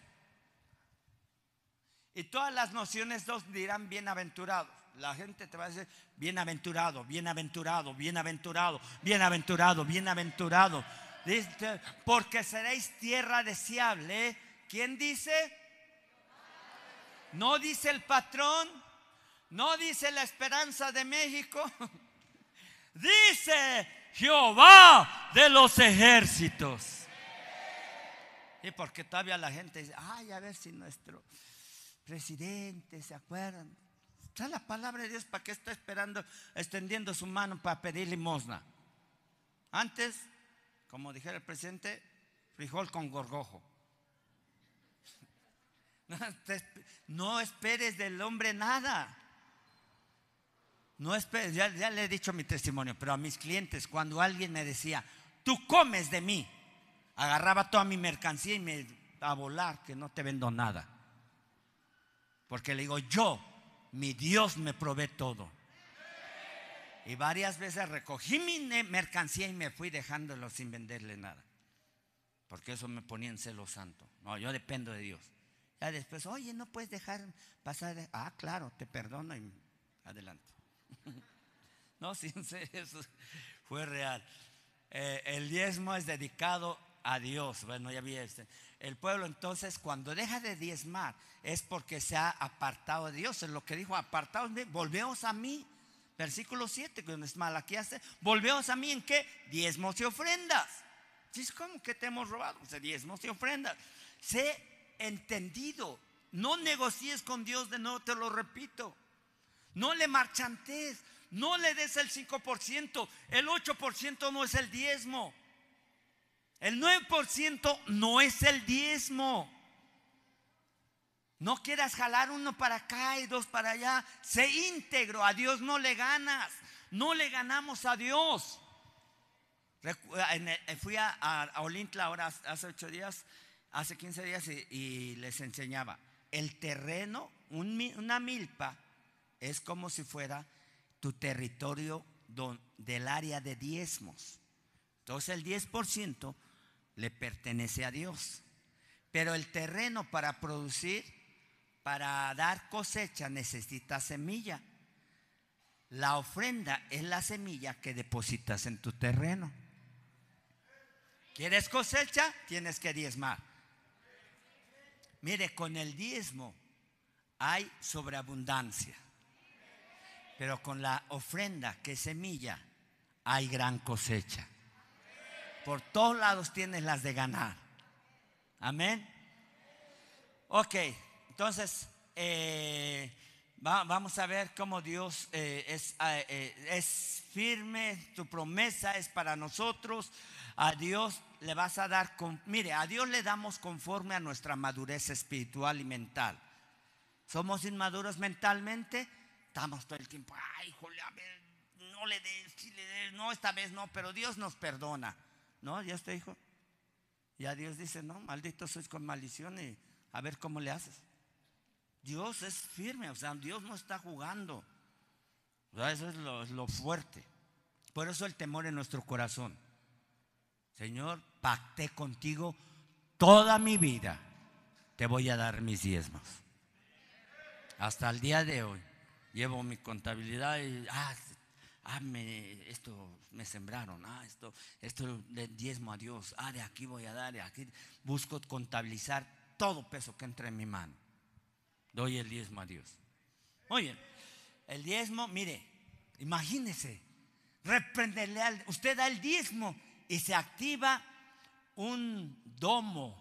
Y todas las nociones dos dirán bienaventurado. La gente te va a decir bienaventurado, bienaventurado, bienaventurado, bienaventurado, bienaventurado. Porque seréis tierra deseable. ¿Quién dice? No dice el patrón, no dice la esperanza de México. Dice Jehová de los ejércitos. Y porque todavía la gente dice, ay, a ver si nuestro presidente, ¿se acuerdan? Está la palabra de Dios para que está esperando, extendiendo su mano para pedir limosna. Antes, como dijera el presidente, frijol con gorgojo. No, esperes del hombre nada. No esperes, ya, ya le he dicho mi testimonio, pero a mis clientes, cuando alguien me decía, tú comes de mí, agarraba toda mi mercancía y me a volar, que no te vendo nada. Porque le digo, yo, mi Dios me provee todo. Y varias veces recogí mi mercancía y me fui dejándolo sin venderle nada. Porque eso me ponía en celo santo. No, yo dependo de Dios. Ya después, oye, no puedes dejar pasar. Ah, claro, te perdono y adelante. no, sí, eso fue real. Eh, el diezmo es dedicado a Dios. Bueno, ya vi este. El pueblo entonces cuando deja de diezmar es porque se ha apartado de Dios. Es lo que dijo, apartados de volveos a mí. Versículo 7, que es hace volveos a mí en qué? Diezmos y ofrendas. es ¿Cómo que te hemos robado? O diezmos y ofrendas. Sé entendido. No negocies con Dios de nuevo, te lo repito. No le marchantes. No le des el 5%. El 8% no es el diezmo. El 9% no es el diezmo. No quieras jalar uno para acá y dos para allá. Sé íntegro. A Dios no le ganas. No le ganamos a Dios. Fui a, Olintla ahora hace ocho días, hace 15 días y, les enseñaba. El terreno, una milpa, es como si fuera tu territorio del área de diezmos. Entonces el 10% le pertenece a Dios. Pero el terreno para producir, para dar cosecha, necesita semilla. La ofrenda es la semilla que depositas en tu terreno. ¿Quieres cosecha? Tienes que diezmar. Mire, con el diezmo hay sobreabundancia. Pero con la ofrenda que semilla hay gran cosecha. Por todos lados tienes las de ganar. Amén. Ok, entonces, eh, vamos a ver cómo Dios eh, es, eh, es firme, tu promesa es para nosotros. A Dios le vas a dar, mire, a Dios le damos conforme a nuestra madurez espiritual y mental. Somos inmaduros mentalmente, estamos todo el tiempo, ay, híjole, a ver, no le des, no, esta vez no, pero Dios nos perdona. ¿No? Dios te dijo. Ya Dios dice, no, maldito sois con maldición y a ver cómo le haces. Dios es firme, o sea, Dios no está jugando. eso es lo fuerte. Por eso el temor en nuestro corazón. Señor, pacté contigo toda mi vida. Te voy a dar mis diezmos. Hasta el día de hoy. Llevo mi contabilidad y, ah, ah, esto me sembraron, ah, esto, esto le diezmo a Dios, ah, de aquí voy a dar, de aquí busco contabilizar todo peso que entra en mi mano. Doy el diezmo a Dios. Oye, el diezmo, mire, imagínese, reprenderle al, usted da el diezmo y se activa un domo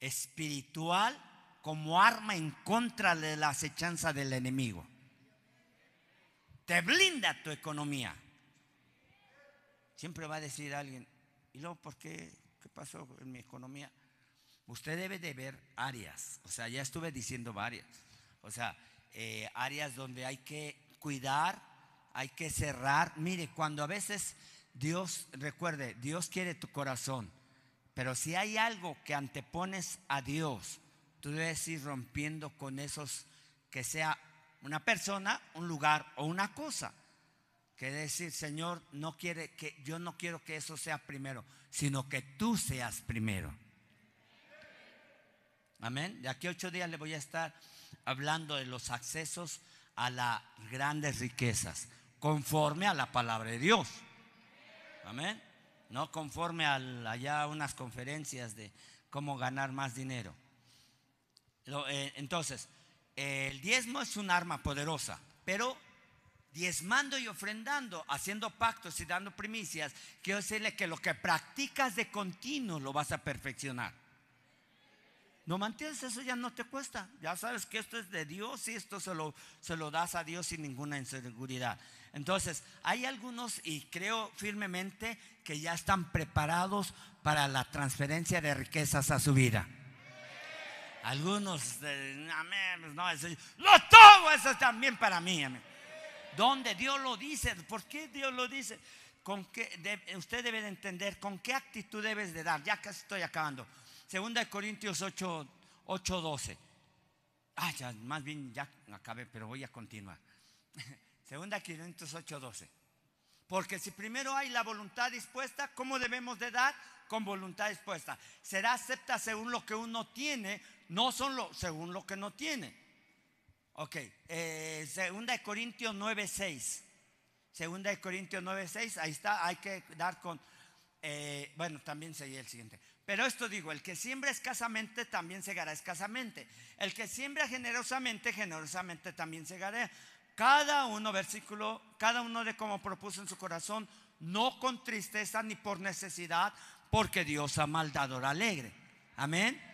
espiritual como arma en contra de la acechanza del enemigo te blinda tu economía. Siempre va a decir alguien, ¿y luego por qué? ¿Qué pasó en mi economía? Usted debe de ver áreas, o sea, ya estuve diciendo varias, o sea, eh, áreas donde hay que cuidar, hay que cerrar. Mire, cuando a veces Dios, recuerde, Dios quiere tu corazón, pero si hay algo que antepones a Dios, tú debes ir rompiendo con esos que sea una persona, un lugar o una cosa. Que decir, Señor, no quiere que yo no quiero que eso sea primero, sino que tú seas primero. Amén. De aquí a ocho días le voy a estar hablando de los accesos a las grandes riquezas, conforme a la palabra de Dios. Amén. No conforme a allá unas conferencias de cómo ganar más dinero. Eh, entonces, el diezmo es un arma poderosa, pero diezmando y ofrendando, haciendo pactos y dando primicias, quiero decirle que lo que practicas de continuo lo vas a perfeccionar. No mantienes eso, ya no te cuesta. Ya sabes que esto es de Dios y esto se lo, se lo das a Dios sin ninguna inseguridad. Entonces, hay algunos, y creo firmemente, que ya están preparados para la transferencia de riquezas a su vida. Algunos, amén, no, eso, lo tomo, eso también para mí. Amén. ¿Dónde Dios lo dice? ¿Por qué Dios lo dice? ¿Con qué, usted debe de entender con qué actitud debes de dar. Ya casi estoy acabando. Segunda de Corintios 8, 8 12. Ah, ya, más bien ya acabé, pero voy a continuar. Segunda de Corintios 8, 12. Porque si primero hay la voluntad dispuesta, ¿cómo debemos de dar? Con voluntad dispuesta. Será acepta según lo que uno tiene, no son lo, según lo que no tiene. Ok, eh, segunda de Corintios 9.6. Segunda de Corintios 9.6, ahí está, hay que dar con, eh, bueno, también sería el siguiente. Pero esto digo, el que siembra escasamente también segará escasamente. El que siembra generosamente, generosamente también segará. Cada uno, versículo, cada uno de como propuso en su corazón, no con tristeza ni por necesidad, porque Dios ama al dador alegre. Amén.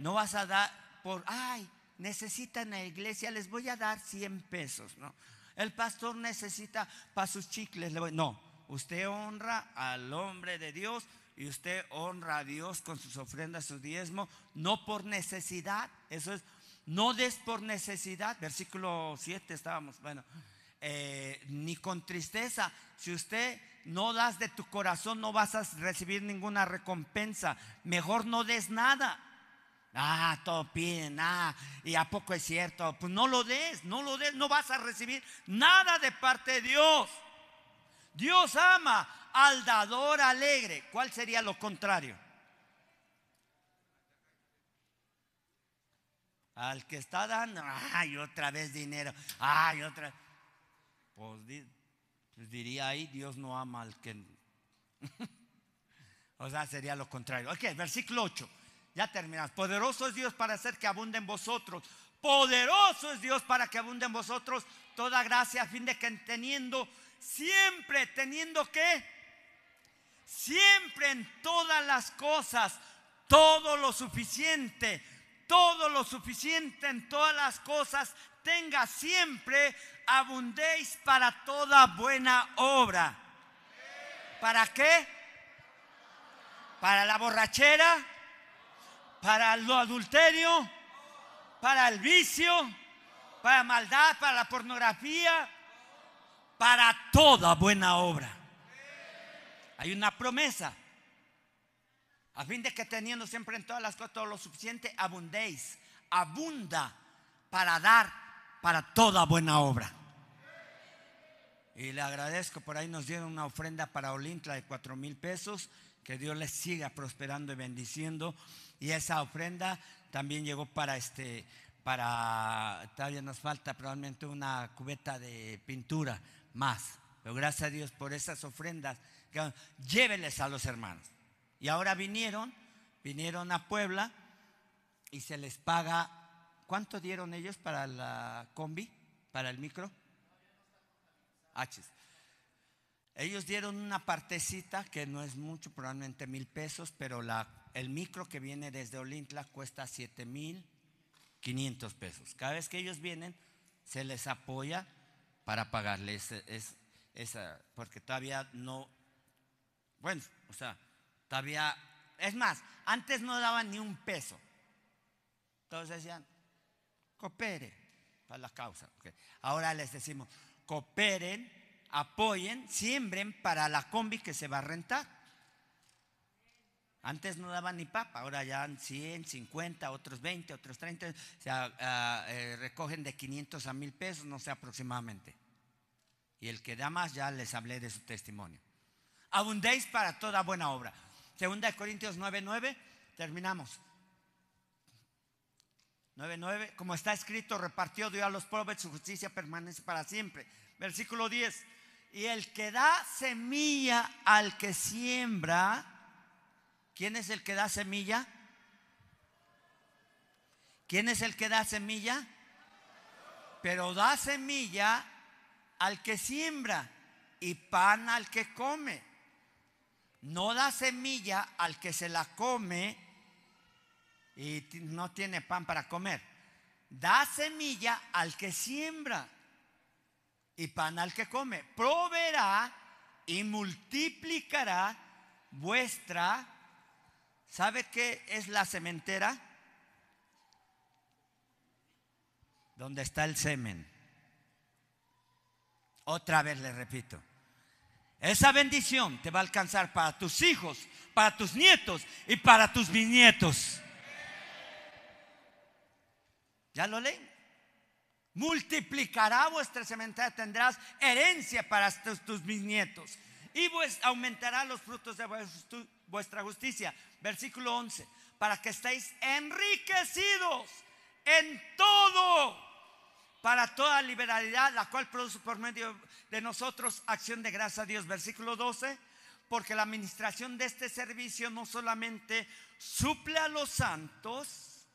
No vas a dar por, ay, necesitan la iglesia, les voy a dar 100 pesos, ¿no? El pastor necesita para sus chicles, le voy, no, usted honra al hombre de Dios y usted honra a Dios con sus ofrendas, su diezmo, no por necesidad, eso es, no des por necesidad, versículo 7 estábamos, bueno, eh, ni con tristeza, si usted no das de tu corazón, no vas a recibir ninguna recompensa, mejor no des nada. Ah, todo piden, ah, y a poco es cierto. Pues no lo des, no lo des, no vas a recibir nada de parte de Dios. Dios ama al dador alegre. ¿Cuál sería lo contrario? Al que está dando, ay, otra vez dinero, ay, otra. Pues, pues diría ahí, Dios no ama al que. o sea, sería lo contrario. Ok, versículo 8. Ya terminas. Poderoso es Dios para hacer que abunde en vosotros. Poderoso es Dios para que abunde en vosotros toda gracia a fin de que teniendo siempre, teniendo que, siempre en todas las cosas, todo lo suficiente, todo lo suficiente en todas las cosas, tenga siempre, abundéis para toda buena obra. ¿Para qué? Para la borrachera, para el adulterio, para el vicio, para maldad, para la pornografía, para toda buena obra. Hay una promesa. A fin de que teniendo siempre en todas las cosas todo lo suficiente, abundéis, abunda para dar para toda buena obra. Y le agradezco, por ahí nos dieron una ofrenda para Olintla de cuatro mil pesos. Que Dios les siga prosperando y bendiciendo. Y esa ofrenda también llegó para este, para, todavía nos falta probablemente una cubeta de pintura más. Pero gracias a Dios por esas ofrendas, lléveles a los hermanos. Y ahora vinieron, vinieron a Puebla y se les paga, ¿cuánto dieron ellos para la combi, para el micro? H. Ellos dieron una partecita que no es mucho, probablemente mil pesos, pero la, el micro que viene desde Olintla cuesta siete mil quinientos pesos. Cada vez que ellos vienen, se les apoya para pagarles esa, porque todavía no, bueno, o sea, Todavía, es más, antes no daban ni un peso. Entonces decían, coopere para la causa. Ahora les decimos, cooperen, apoyen, siembren para la combi que se va a rentar. Antes no daban ni papa, ahora ya 100, 50, otros 20, otros 30, o sea, ah, eh, recogen de 500 a 1000 pesos, no sé aproximadamente. Y el que da más, ya les hablé de su testimonio. Abundéis para toda buena obra. Segunda de Corintios 9:9, terminamos. 9:9, como está escrito, repartió Dios a los pobres, su justicia permanece para siempre. Versículo 10, y el que da semilla al que siembra, ¿quién es el que da semilla? ¿Quién es el que da semilla? Pero da semilla al que siembra y pan al que come no da semilla al que se la come y no tiene pan para comer. Da semilla al que siembra y pan al que come. Proveerá y multiplicará vuestra. ¿Sabe qué es la cementera? Donde está el semen. Otra vez le repito. Esa bendición te va a alcanzar para tus hijos, para tus nietos y para tus bisnietos. ¿Ya lo leen? Multiplicará vuestra semental, tendrás herencia para tus, bisnietos y aumentará los frutos de vuestra justicia. Versículo 11, para que estéis enriquecidos en todo para toda liberalidad, la cual produce por medio de nosotros acción de gracia a Dios. Versículo 12, porque la administración de este servicio no solamente suple a los santos,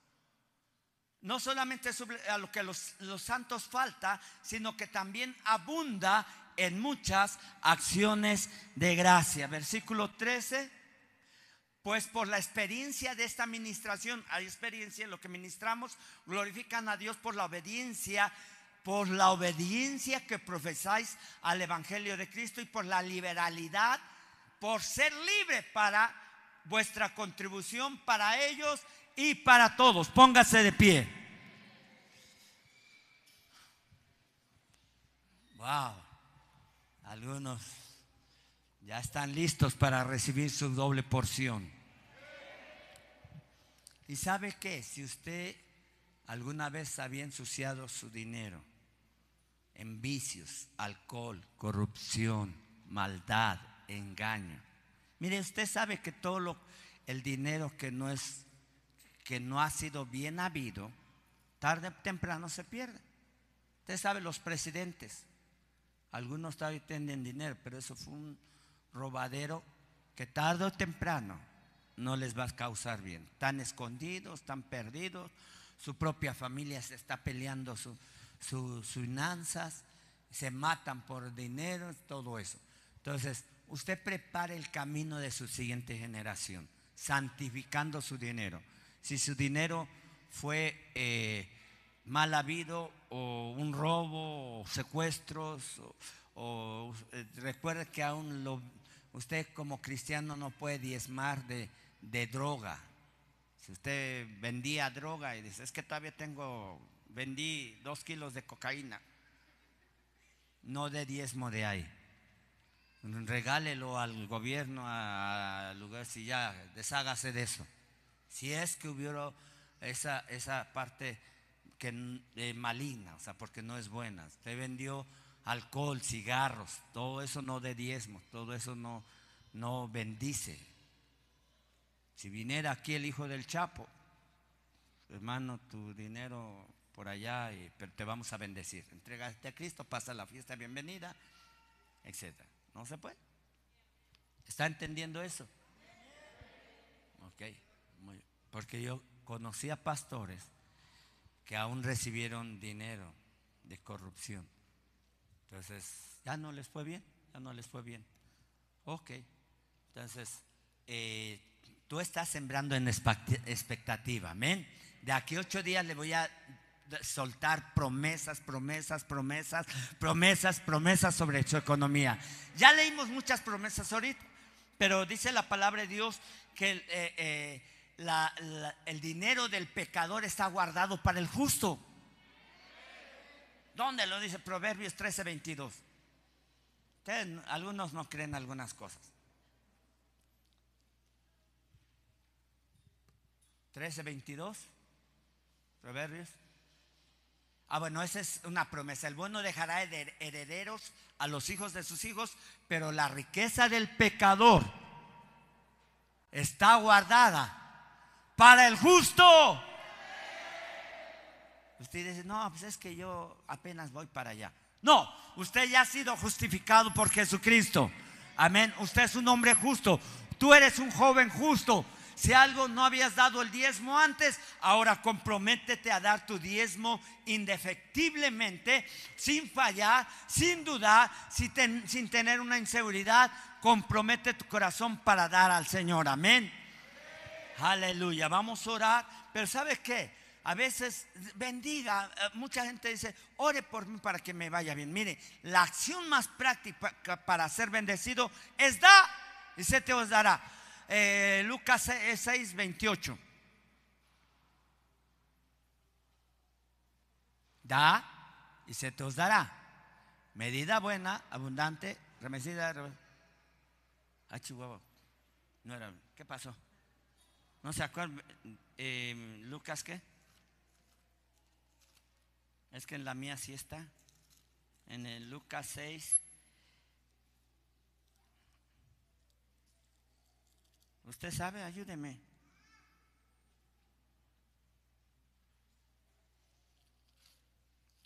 no solamente suple a lo que los, los santos falta, sino que también abunda en muchas acciones de gracia. Versículo 13. Pues por la experiencia de esta administración, hay experiencia en lo que ministramos, glorifican a Dios por la obediencia, por la obediencia que profesáis al Evangelio de Cristo y por la liberalidad, por ser libre para vuestra contribución para ellos y para todos. Póngase de pie. Wow. Algunos ya están listos para recibir su doble porción. ¿Y sabe qué? Si usted alguna vez había ensuciado su dinero en vicios, alcohol, corrupción, maldad, engaño. Mire, usted sabe que todo el dinero que no es que no ha sido bien habido, tarde o temprano se pierde. Usted sabe los presidentes, algunos todavía tienen dinero, pero eso fue un robadero que tarde o temprano no les va a causar bien. Están escondidos, están perdidos, su propia familia se está peleando sus finanzas, se matan por dinero, todo eso. Entonces, usted prepare el camino de su siguiente generación, santificando su dinero. Si su dinero fue, eh, mal habido o un robo o secuestros o, eh, recuerde que aún usted como cristiano no puede diezmar de, de droga. Si usted vendía droga y dice, es que todavía tengo, vendí dos kilos de cocaína, no de diezmo de ahí. Regálelo al gobierno, al lugar, si ya deshágase de eso. Si es que hubiera esa, esa parte que eh, maligna, o sea, porque no es buena. Usted vendió alcohol, cigarros, todo eso no de diezmo, todo eso no, no bendice. Si viniera aquí el hijo del Chapo, hermano, tu dinero por allá, y, pero te vamos a bendecir. Entrégate a Cristo, pasa la fiesta, bienvenida, etc. No se puede. ¿Está entendiendo eso? Ok, porque yo conocía pastores que aún recibieron dinero de corrupción. Entonces, ya no les fue bien, ya no les fue bien. Ok, entonces, eh, tú estás sembrando en expectativa, amén. De aquí ocho días le voy a soltar promesas, promesas, promesas, promesas, promesas sobre su economía. Ya leímos muchas promesas ahorita, pero dice la palabra de Dios que eh, eh, el dinero del pecador está guardado para el justo. ¿Dónde lo dice Proverbios 13, 22? algunos no creen algunas cosas. 13, 22. Proverbios. Ah, bueno, esa es una promesa. El bueno dejará herederos a los hijos de sus hijos, pero la riqueza del pecador está guardada para el justo. Usted dice, no, pues es que yo apenas voy para allá. No, usted ya ha sido justificado por Jesucristo. Amén. Usted es un hombre justo. Tú eres un joven justo. Si algo no habías dado el diezmo antes, ahora comprométete a dar tu diezmo indefectiblemente, sin fallar, sin dudar, sin, tener una inseguridad. Compromete tu corazón para dar al Señor. Amén. Aleluya. Vamos a orar. Pero ¿sabes qué? A veces bendiga. Eh, mucha gente dice, ore por mí para que me vaya bien. Mire, la acción más práctica para ser bendecido es da y se te os dará. Eh, Lucas 6, 28. Eh, da y se te os dará. Medida buena, abundante, remecida. Ah, Chihuahua. No era. ¿Qué pasó? ¿No se acuerdan? Eh, Lucas, ¿qué? Es que en la mía sí está. En el Lucas 6. ¿Usted sabe? Ayúdeme.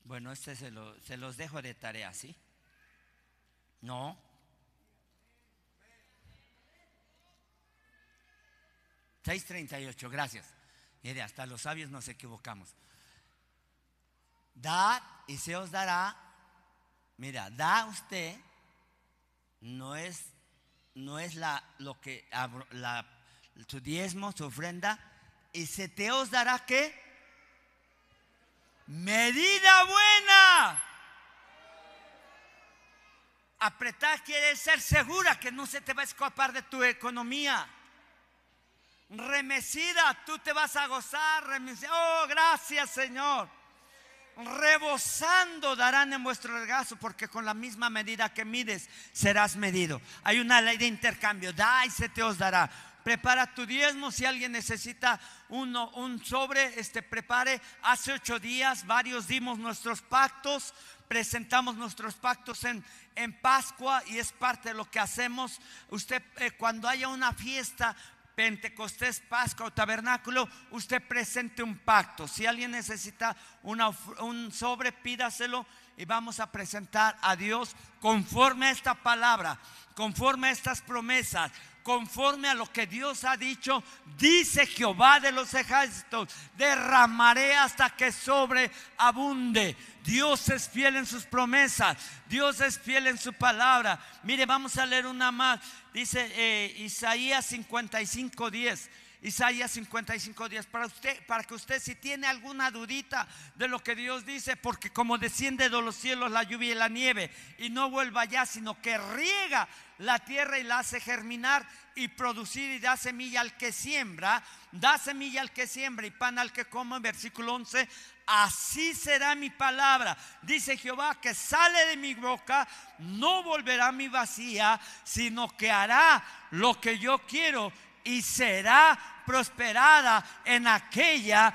Bueno, este se, se los dejo de tarea, ¿sí? No. 6.38, gracias. Mire, hasta los sabios nos equivocamos. Dad y se os dará. Mira, da usted no es no es la lo que la, su diezmo, su ofrenda y se te os dará qué? Medida buena. Apretar quiere ser segura que no se te va a escapar de tu economía remecida, tú te vas a gozar, remecida. Oh, gracias Señor. Rebosando darán en vuestro regazo, porque con la misma medida que mides serás medido. Hay una ley de intercambio, da y se te os dará. Prepara tu diezmo. Si alguien necesita uno, un sobre, este prepare. Hace ocho días varios dimos nuestros pactos, presentamos nuestros pactos en, en Pascua y es parte de lo que hacemos. Usted eh, cuando haya una fiesta Pentecostés, Pascua o Tabernáculo, usted presente un pacto. Si alguien necesita un sobre, pídaselo y vamos a presentar a Dios conforme a esta palabra, conforme a estas promesas, conforme a lo que Dios ha dicho, dice Jehová de los ejércitos, derramaré hasta que sobreabunde. Dios es fiel en sus promesas, Dios es fiel en su palabra. Mire, vamos a leer una más. Dice eh, Isaías 55, 10. Isaías 55 días para usted, para que usted si tiene alguna dudita de lo que Dios dice, porque como desciende de los cielos la lluvia y la nieve y no vuelva allá, sino que riega la tierra y la hace germinar y producir y da semilla al que siembra, da semilla al que siembra y pan al que come, versículo 11, así será mi palabra, dice Jehová, que sale de mi boca, no volverá mi vacía, sino que hará lo que yo quiero y será prosperada en aquella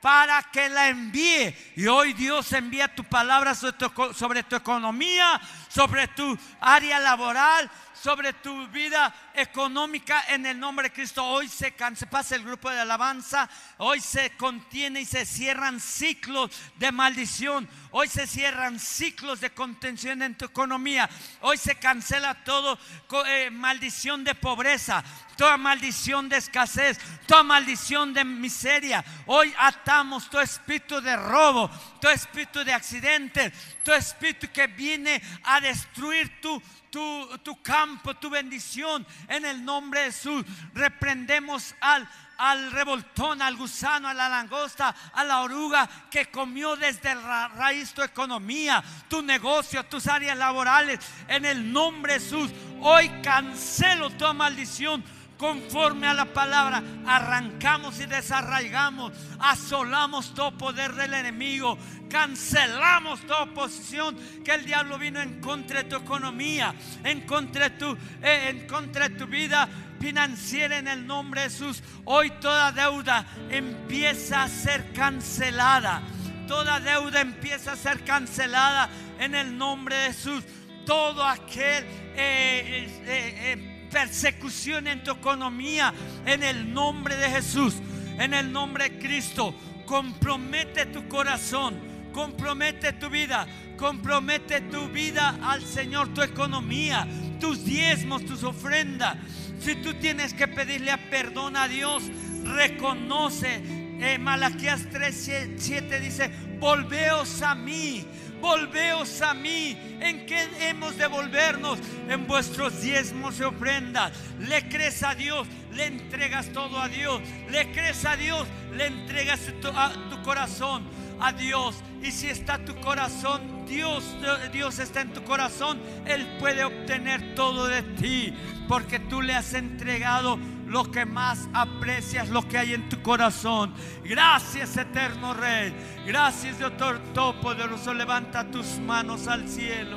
para que la envíe. Y hoy Dios envía tu palabra sobre tu, economía, sobre tu área laboral, sobre tu vida económica en el nombre de Cristo. Hoy se, se pasa el grupo de alabanza, hoy se contiene y se cierran ciclos de maldición, hoy se cierran ciclos de contención en tu economía, hoy se cancela todo eh, maldición de pobreza, toda maldición de escasez, toda maldición de miseria. Hoy atamos todo espíritu de robo, todo espíritu de accidente, todo espíritu que viene a destruir tu tu, campo, tu bendición. En el nombre de Jesús reprendemos al al revoltón, al gusano, a la langosta, a la oruga que comió desde la raíz tu economía, tu negocio, tus áreas laborales. En el nombre de Jesús, hoy cancelo toda maldición conforme a la palabra, arrancamos y desarraigamos, asolamos todo poder del enemigo, cancelamos toda oposición que el diablo vino en contra de tu economía, en contra de tu, eh, en contra de tu vida financiera en el nombre de Jesús. Hoy toda deuda empieza a ser cancelada. Toda deuda empieza a ser cancelada en el nombre de Jesús. Todo aquel eh, eh, persecución en tu economía en el nombre de Jesús, en el nombre de Cristo. Compromete tu corazón, compromete tu vida, compromete tu vida al Señor, tu economía, tus diezmos, tus ofrendas. Si tú tienes que pedirle perdón a Dios, reconoce. Eh, Malaquías 3, 7 dice, volveos a mí volveos a mí. ¿En qué hemos de volvernos? En vuestros diezmos y ofrendas. Le crees a Dios, le entregas todo a Dios. Le crees a Dios, le entregas tu, tu corazón a Dios. Y si está tu corazón, Dios, Dios está en tu corazón, Él puede obtener todo de ti. Porque tú le has entregado lo que más aprecias, lo que hay en tu corazón. Gracias, eterno Rey. Gracias, Dios Todopoderoso. Levanta tus manos al cielo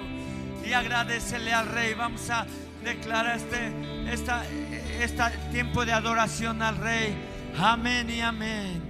y agradecele al Rey. Vamos a declarar este, este tiempo de adoración al Rey. Amén y amén.